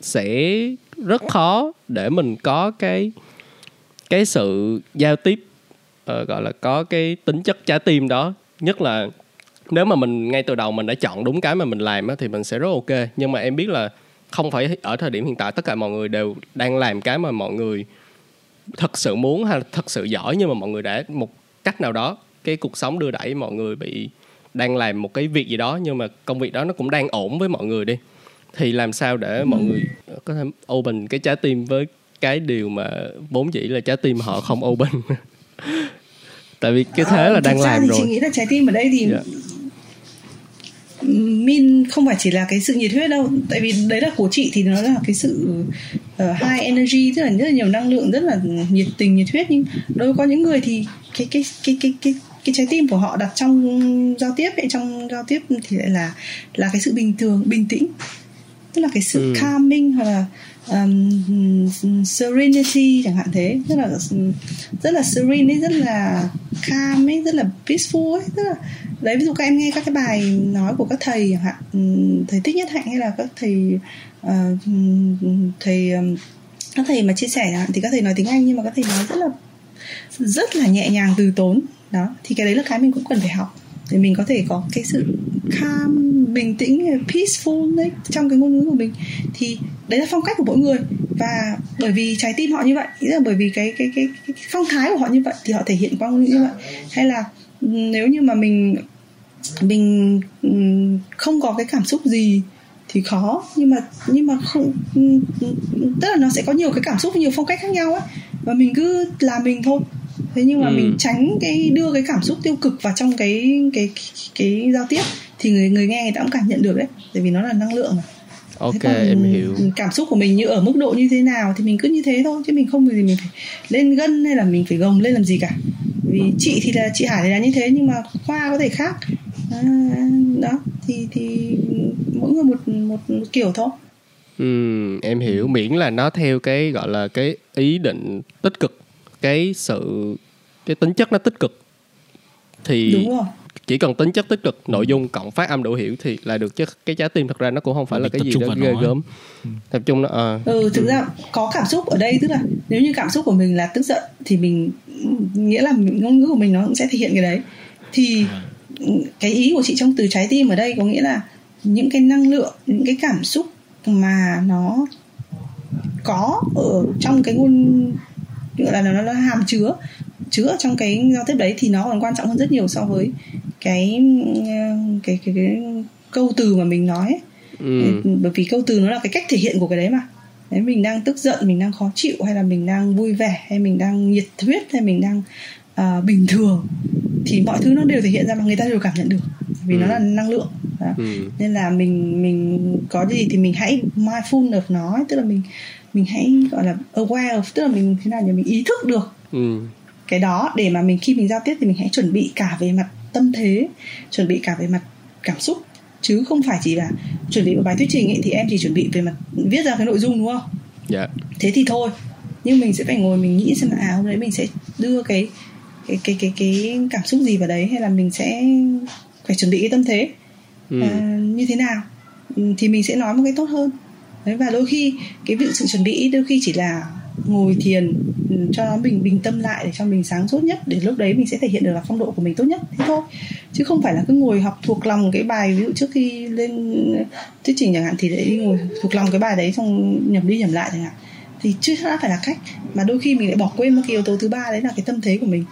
sẽ rất khó để mình có cái cái sự giao tiếp uh, gọi là có cái tính chất trái tim đó nhất là nếu mà mình ngay từ đầu mình đã chọn đúng cái mà mình làm á, thì mình sẽ rất ok. Nhưng mà em biết là không phải ở thời điểm hiện tại tất cả mọi người đều đang làm cái mà mọi người thật sự muốn hay là thật sự giỏi nhưng mà mọi người đã một cách nào đó cái cuộc sống đưa đẩy mọi người bị đang làm một cái việc gì đó nhưng mà công việc đó nó cũng đang ổn với mọi người đi thì làm sao để mọi người có thể open cái trái tim với cái điều mà vốn dĩ là trái tim họ không open tại vì cái thế à, là đang làm rồi chị nghĩ là trái tim ở đây thì yeah. Dạ. min không phải chỉ là cái sự nhiệt huyết đâu tại vì đấy là của chị thì nó là cái sự uh, high energy tức là rất là nhiều năng lượng rất là nhiệt tình nhiệt huyết nhưng đối với có những người thì cái cái cái cái cái cái trái tim của họ đặt trong giao tiếp ấy trong giao tiếp thì lại là là cái sự bình thường bình tĩnh tức là cái sự ừ. calming hoặc là um, serenity chẳng hạn thế. Rất là rất là serene ấy, rất là calm ấy rất là peaceful ấy. Rất là đấy ví dụ các em nghe các cái bài nói của các thầy chẳng hạn thầy thích nhất hạnh hay là các thầy uh, thầy các thầy mà chia sẻ chẳng hạn thì các thầy nói tiếng anh nhưng mà các thầy nói rất là rất là nhẹ nhàng từ tốn. Đó thì cái đấy là cái mình cũng cần phải học để mình có thể có cái sự calm bình tĩnh peaceful đấy trong cái ngôn ngữ của mình. Thì đấy là phong cách của mỗi người. Và bởi vì trái tim họ như vậy nghĩa là bởi vì cái cái cái, cái phong thái của họ như vậy thì họ thể hiện qua ngôn ngữ như vậy. Hay là ừ, nếu như mà mình mình ừ, không có cái cảm xúc gì thì khó. Nhưng mà nhưng mà không ừ, tức là nó sẽ có nhiều cái cảm xúc nhiều phong cách khác nhau ấy và mình cứ làm mình thôi thế nhưng mà ừ. mình tránh cái đưa cái cảm xúc tiêu cực vào trong cái cái cái giao tiếp thì người người nghe người ta cũng cảm nhận được đấy tại vì nó là năng lượng mà. Ok em hiểu. cảm xúc của mình như ở mức độ như thế nào thì mình cứ như thế thôi chứ mình không gì mình phải lên gân hay là mình phải gồng lên làm gì cả. Vì chị thì là chị Hải thì là như thế nhưng mà khoa có thể khác. À, đó thì thì mỗi người một một, một kiểu thôi. Ừ, em hiểu. Miễn là nó theo cái gọi là cái ý định tích cực cái sự cái tính chất nó tích cực. Thì chỉ cần tính chất tích cực nội dung cộng phát âm đủ hiểu thì là được. Chứ cái trái tim thật ra nó cũng không phải là cái gì đó ghê gớm. Ừ. tập trung nó à. ừ thực ra có cảm xúc ở đây. Tức là nếu như cảm xúc của mình là tức giận thì mình nghĩa là ngôn ngữ của mình nó cũng sẽ thể hiện cái đấy. Thì cái ý của chị trong từ trái tim ở đây có nghĩa là những cái năng lượng những cái cảm xúc mà nó có ở trong cái ngôn gọi là nó, nó hàm chứa chứa ở trong cái giao tiếp đấy thì nó còn quan trọng hơn rất nhiều so với cái cái cái, cái câu từ mà mình nói ừ. bởi vì câu từ nó là cái cách thể hiện của cái đấy mà đấy mình đang tức giận mình đang khó chịu hay là mình đang vui vẻ hay mình đang nhiệt huyết hay mình đang uh, bình thường thì mọi thứ nó đều thể hiện ra mà người ta đều cảm nhận được vì ừ. nó là năng lượng đó. Ừ. nên là mình mình có gì thì mình hãy mindful of nó tức là mình mình hãy gọi là aware of tức là mình thế nào nhỉ mình ý thức được ừ. cái đó để mà mình khi mình giao tiếp thì mình hãy chuẩn bị cả về mặt tâm thế chuẩn bị cả về mặt cảm xúc chứ không phải chỉ là chuẩn bị một bài thuyết trình ấy thì em chỉ chuẩn bị về mặt viết ra cái nội dung đúng không? Dạ. Thế thì thôi. Nhưng mình sẽ phải ngồi mình nghĩ xem là à hôm đấy mình sẽ đưa cái cái cái cái cái cảm xúc gì vào đấy hay là mình sẽ phải chuẩn bị cái tâm thế ừ. à, như thế nào ừ, thì mình sẽ nói một cái tốt hơn đấy và đôi khi cái việc sự chuẩn bị đôi khi chỉ là ngồi thiền ừ, cho nó bình tâm lại để cho mình sáng suốt nhất để lúc đấy mình sẽ thể hiện được là phong độ của mình tốt nhất. Thế thôi. Chứ không phải là cứ ngồi học thuộc lòng cái bài ví dụ trước khi lên thuyết trình chẳng hạn thì để ngồi thuộc lòng cái bài đấy xong nhầm đi nhầm lại chẳng hạn. Thì chưa đã phải là cách. Mà đôi khi mình lại bỏ quên một cái yếu tố thứ ba đấy là cái tâm thế của mình.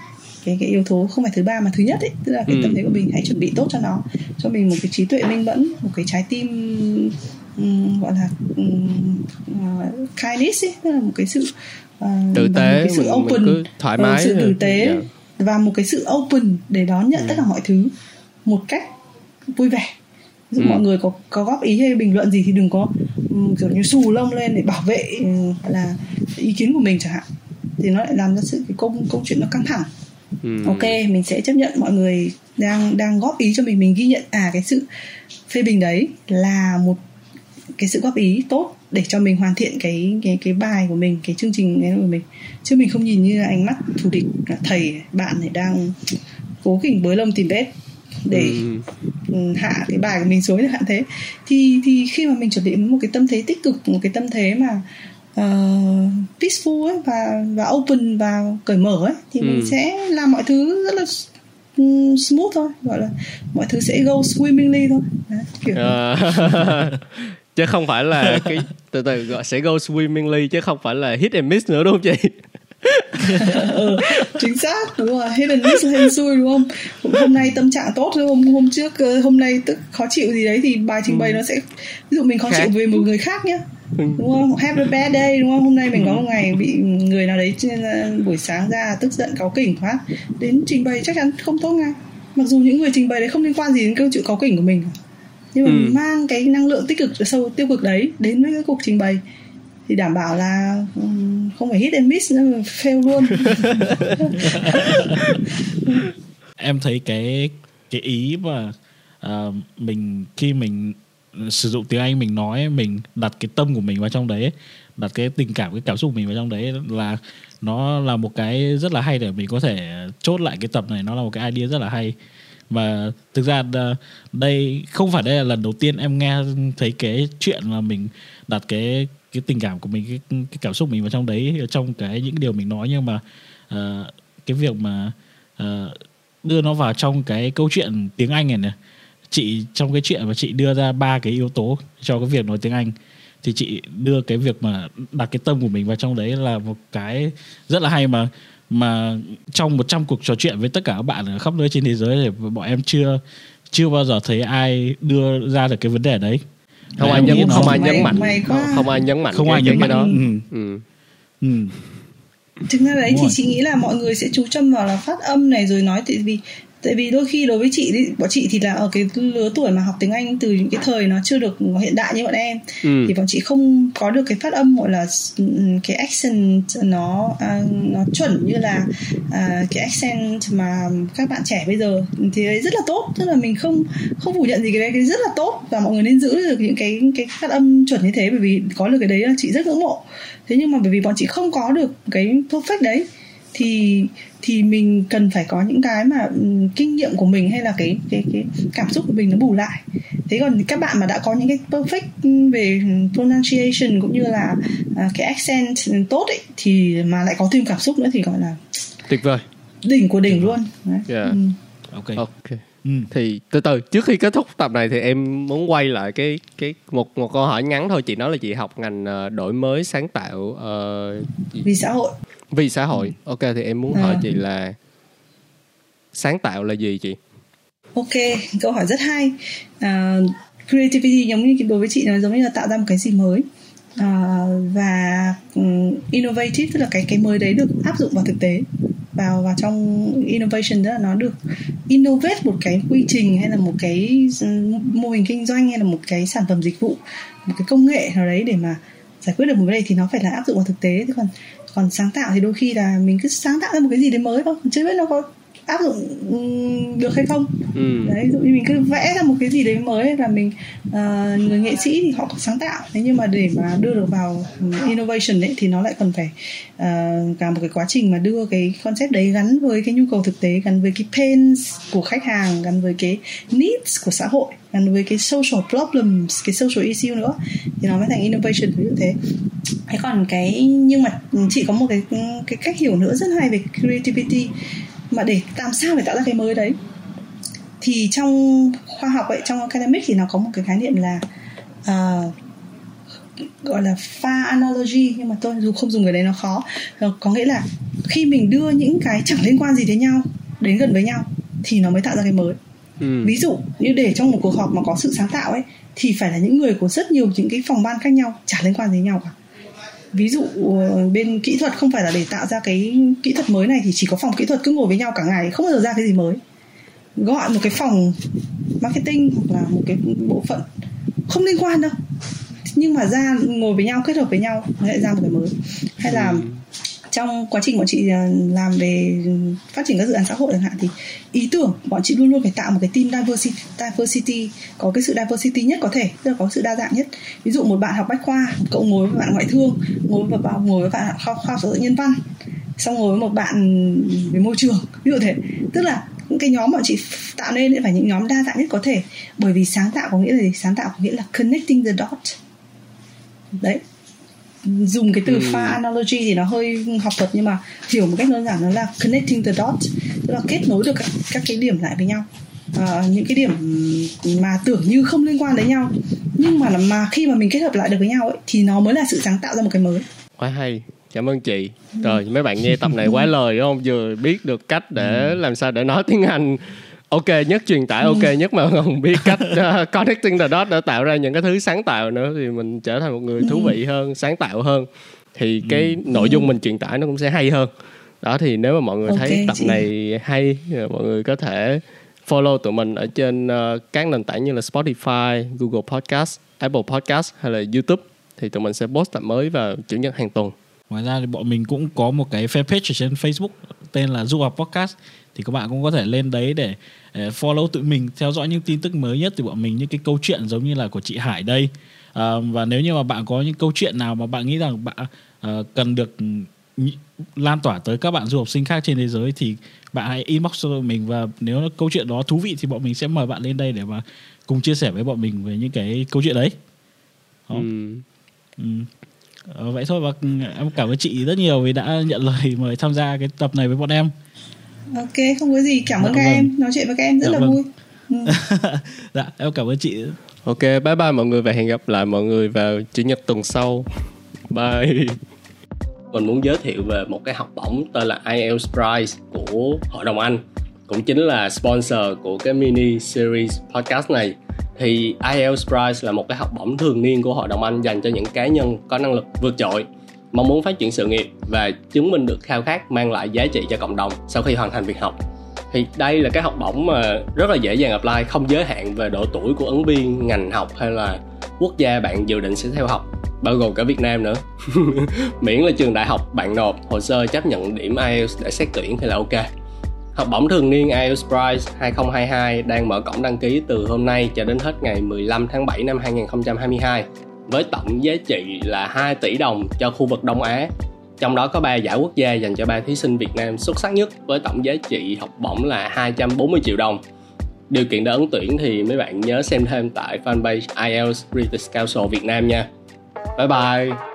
Cái cái yếu tố không phải thứ ba mà thứ nhất ấy tức là cái ừ. tâm thế của mình hãy chuẩn bị tốt cho nó. Cho mình một cái trí tuệ minh mẫn một cái trái tim um, gọi là um, uh, kindness ấy tức là một cái sự uh, tử tế cái sự mình, open mình thoải mái uh, sự tử tế yeah. Dạ. và một cái sự open để đón nhận ừ. tất cả mọi thứ một cách vui vẻ ví dụ ừ. mọi người có có góp ý hay bình luận gì thì đừng có um, kiểu như xù lông lên để bảo vệ um, là ý kiến của mình chẳng hạn thì nó lại làm ra sự cái câu câu chuyện nó căng thẳng ừ. ok mình sẽ chấp nhận mọi người đang đang góp ý cho mình mình ghi nhận à cái sự phê bình đấy là một cái sự góp ý tốt để cho mình hoàn thiện cái cái cái bài của mình cái chương trình của mình chứ mình không nhìn như ánh mắt thù địch thầy bạn này đang cố kỉnh bới lông tìm vết để ừ. ừ. hạ cái bài của mình xuống hạn thế thì thì khi mà mình chuẩn bị một cái tâm thế tích cực một cái tâm thế mà uh, peaceful ấy và và open và cởi mở ấy thì ừ. mình sẽ làm mọi thứ rất là smooth thôi gọi là mọi thứ sẽ go swimmingly thôi Đấy, kiểu uh, chứ không phải là cái từ từ gọi sẽ go swimmingly chứ không phải là hit and miss nữa đúng không chị? Ừ, chính xác đúng rồi. Hit and miss hên xui đúng không? Hôm nay tâm trạng tốt hôm hôm trước ờ, hôm nay tức khó chịu gì đấy thì bài trình bày ừ. nó sẽ ví dụ mình khó khác. chịu về một người khác nhé Ừ. đúng không? Happy bad day đúng không? Hôm nay mình có một ngày bị người nào đấy trên buổi sáng ra tức giận cáu kỉnh quá. Đến trình bày chắc chắn không tốt ngay. Mặc dù những người trình bày đấy không liên quan gì đến câu chuyện cáu kỉnh của mình nhưng mà ừ. mang cái năng lượng tích cực sâu tiêu cực đấy đến với cái cuộc trình bày thì đảm bảo là ừ, không phải hit and miss nữa mà fail luôn em thấy cái cái ý mà uh, mình khi mình sử dụng tiếng Anh mình nói mình đặt cái tâm của mình vào trong đấy đặt cái tình cảm cái cảm xúc của mình vào trong đấy là nó là một cái rất là hay để mình có thể chốt lại cái tập này nó là một cái idea rất là hay và thực ra ờ, đây không phải đây là lần đầu tiên em nghe thấy cái chuyện là mình đặt cái cái tình cảm của mình cái, cái cảm xúc mình vào trong đấy trong cái những điều mình nói. Nhưng mà uh, cái việc mà uh, đưa nó vào trong cái câu chuyện tiếng Anh này này chị trong cái chuyện mà chị đưa ra ba cái yếu tố cho cái việc nói tiếng Anh thì chị đưa cái việc mà đặt cái tâm của mình vào trong đấy là một cái rất là hay mà mà trong 100 cuộc trò chuyện với tất cả các bạn ở khắp nơi trên thế giới thì bọn em chưa chưa bao giờ thấy ai đưa ra được cái vấn đề đấy không ai nhấn không ai nhấn mạnh không, ai nhấn mạnh không ai nhấn mạnh đó ừ. Ừ. Ừ. thực ra đấy thì chị nghĩ là mọi người sẽ chú tâm vào là phát âm này rồi nói tại vì tại vì đôi khi đối với chị thì bọn chị thì là ở cái lứa tuổi mà học tiếng Anh từ những cái thời nó chưa được hiện đại như bọn em. Ừ. thì bọn chị không có được cái phát âm gọi là cái accent nó à, nó chuẩn như là à, cái accent mà các bạn trẻ bây giờ. Thì đấy rất là tốt tức là mình không không phủ nhận gì cái đấy cái rất là tốt và mọi người nên giữ được những cái cái phát âm chuẩn như thế bởi vì có được cái đấy là chị rất ngưỡng mộ. Thế nhưng mà bởi vì bọn chị không có được cái perfect đấy thì thì mình cần phải có những cái mà um, kinh nghiệm của mình hay là cái cái cái cảm xúc của mình nó bù lại thế còn các bạn mà đã có những cái perfect về pronunciation cũng như là uh, cái accent tốt ấy thì mà lại có thêm cảm xúc nữa thì gọi là tuyệt vời đỉnh của đỉnh luôn Đấy. Yeah. Ừ. ok ok Ừ. thì từ từ trước khi kết thúc tập này thì em muốn quay lại cái cái một một câu hỏi ngắn thôi chị nói là chị học ngành uh, đổi mới sáng tạo uh, vì xã hội vì xã hội. Ok thì em muốn à. hỏi chị là sáng tạo là gì chị? Ok câu hỏi rất hay. Uh, creativity giống như đối với chị nó giống như là tạo ra một cái gì mới. Uh, và um, innovative tức là cái cái mới đấy được áp dụng vào thực tế. Vào vào trong innovation đó là nó được innovate một cái quy trình hay là một cái mô hình kinh doanh hay là một cái sản phẩm dịch vụ một cái công nghệ nào đấy để mà giải quyết được một vấn đề thì nó phải là áp dụng vào thực tế. Thế còn còn sáng tạo thì đôi khi là mình cứ sáng tạo ra một cái gì đấy mới thôi. Chưa biết nó có áp dụng được hay không. Ừ. đấy dụ như mình cứ vẽ ra một cái gì đấy mới là mình uh, người nghệ sĩ thì họ có sáng tạo. Thế nhưng mà để mà đưa được vào innovation đấy thì nó lại cần phải uh, cả một cái quá trình mà đưa cái concept đấy gắn với cái nhu cầu thực tế gắn với cái pains của khách hàng gắn với cái needs của xã hội gắn với cái social problems cái social issue nữa thì nó mới thành innovation. Ví dụ thế thế còn cái nhưng mà chị có một cái cái cách hiểu nữa rất hay về creativity. Mà để làm sao để tạo ra cái mới đấy? Thì trong khoa học ấy trong academic thì nó có một cái khái niệm là uh, gọi là pha analogy. Nhưng mà tôi dù không dùng cái đấy nó khó. Ờ, có nghĩa là khi mình đưa những cái chẳng liên quan gì đến nhau đến gần với nhau thì nó mới tạo ra cái mới. Ừ. ví dụ như để trong một cuộc họp mà có sự sáng tạo ấy thì phải là những người của rất nhiều những cái phòng ban khác nhau chả liên quan đến nhau cả ví dụ ờ, bên kỹ thuật không phải là để tạo ra cái kỹ thuật mới này thì chỉ có phòng kỹ thuật cứ ngồi với nhau cả ngày, không bao giờ ra cái gì mới. Gọi một cái phòng marketing hoặc là một cái bộ phận không liên quan đâu. Nhưng mà ra ngồi với nhau, kết hợp với nhau, lại ra một cái mới. Hay là ừ trong quá trình bọn chị à, làm về phát triển các dự án xã hội chẳng hạn thì ý tưởng bọn chị luôn luôn phải tạo một cái team diversity, diversity có cái sự diversity nhất có thể tức là có sự đa dạng nhất. Ví dụ một bạn học bách khoa một cậu ngồi với bạn ngoại thương ngồi với bạn ngồi với bạn khoa khoa sở nhân văn xong ngồi với một bạn về môi trường ví dụ thế. Tức là những cái nhóm bọn chị tạo nên phải những nhóm đa dạng nhất có thể bởi vì sáng tạo có nghĩa là gì? Sáng tạo có nghĩa là connecting the dot đấy dùng cái từ ừ. pha analogy thì nó hơi học thuật nhưng mà hiểu một cách đơn giản nó là connecting the dots tức là kết nối được các, các cái điểm lại với nhau. À, những cái điểm mà tưởng như không liên quan đến nhau nhưng mà mà khi mà mình kết hợp lại được với nhau ấy thì nó mới là sự sáng tạo ra một cái mới. Quá hay. Cảm ơn chị. Rồi mấy bạn nghe tập này quá lời đúng không? Vừa biết được cách để ừ. làm sao để nói tiếng anh ok nhất truyền tải ok ừ. nhất mà không biết cách uh, connecting the dots để tạo ra những cái thứ sáng tạo nữa thì mình trở thành một người thú vị ừ. hơn sáng tạo hơn thì cái ừ. nội dung mình truyền tải nó cũng sẽ hay hơn đó thì nếu mà mọi người okay, thấy tập chị. này hay mọi người có thể follow tụi mình ở trên uh, các nền tảng như là Spotify, Google Podcast, Apple Podcast hay là YouTube thì tụi mình sẽ post tập mới vào chủ nhật hàng tuần. Ngoài ra thì bọn mình cũng có một cái fanpage ở trên Facebook tên là Du học Podcast thì các bạn cũng có thể lên đấy để follow tụi mình theo dõi những tin tức mới nhất từ bọn mình những cái câu chuyện giống như là của chị Hải đây à, và nếu như mà bạn có những câu chuyện nào mà bạn nghĩ rằng bạn uh, cần được lan tỏa tới các bạn du học sinh khác trên thế giới thì bạn hãy inbox cho mình và nếu câu chuyện đó thú vị thì bọn mình sẽ mời bạn lên đây để mà cùng chia sẻ với bọn mình về những cái câu chuyện đấy. Đó. Ừ. Ừ. Ờ, vậy thôi và em cảm ơn chị rất nhiều vì đã nhận lời mời tham gia cái tập này với bọn em ok không có gì. Cảm ơn dạ, các vâng. em. Nói chuyện với các em rất dạ, là vâng. vui. Ừ. dạ em cảm ơn chị. Ok bye bye mọi người và hẹn gặp lại mọi người vào chủ nhật tuần sau. Bye. Mình muốn giới thiệu về một cái học bổng tên là IELTS Prize của Hội đồng Anh cũng chính là sponsor của cái mini series podcast này. Thì IELTS Prize là một cái học bổng thường niên của Hội đồng Anh dành cho những cá nhân có năng lực vượt trội mong muốn phát triển sự nghiệp và chứng minh được khao khát mang lại giá trị cho cộng đồng sau khi hoàn thành việc học. Thì đây là cái học bổng mà rất là dễ dàng apply, không giới hạn về độ tuổi của ứng viên, ngành học hay là quốc gia bạn dự định sẽ theo học, bao gồm cả Việt Nam nữa. Miễn là trường đại học bạn nộp, hồ sơ chấp nhận điểm IELTS để xét tuyển thì là ok. Học bổng thường niên IELTS Prize 2022 đang mở cổng đăng ký từ hôm nay cho đến hết ngày 15 tháng 7 năm 2022 với tổng giá trị là 2 tỷ đồng cho khu vực Đông Á. Trong đó có 3 giải quốc gia dành cho 3 thí sinh Việt Nam xuất sắc nhất với tổng giá trị học bổng là 240 triệu đồng. Điều kiện để ứng tuyển thì mấy bạn nhớ xem thêm tại fanpage IELTS British Council Việt Nam nha. Bye bye!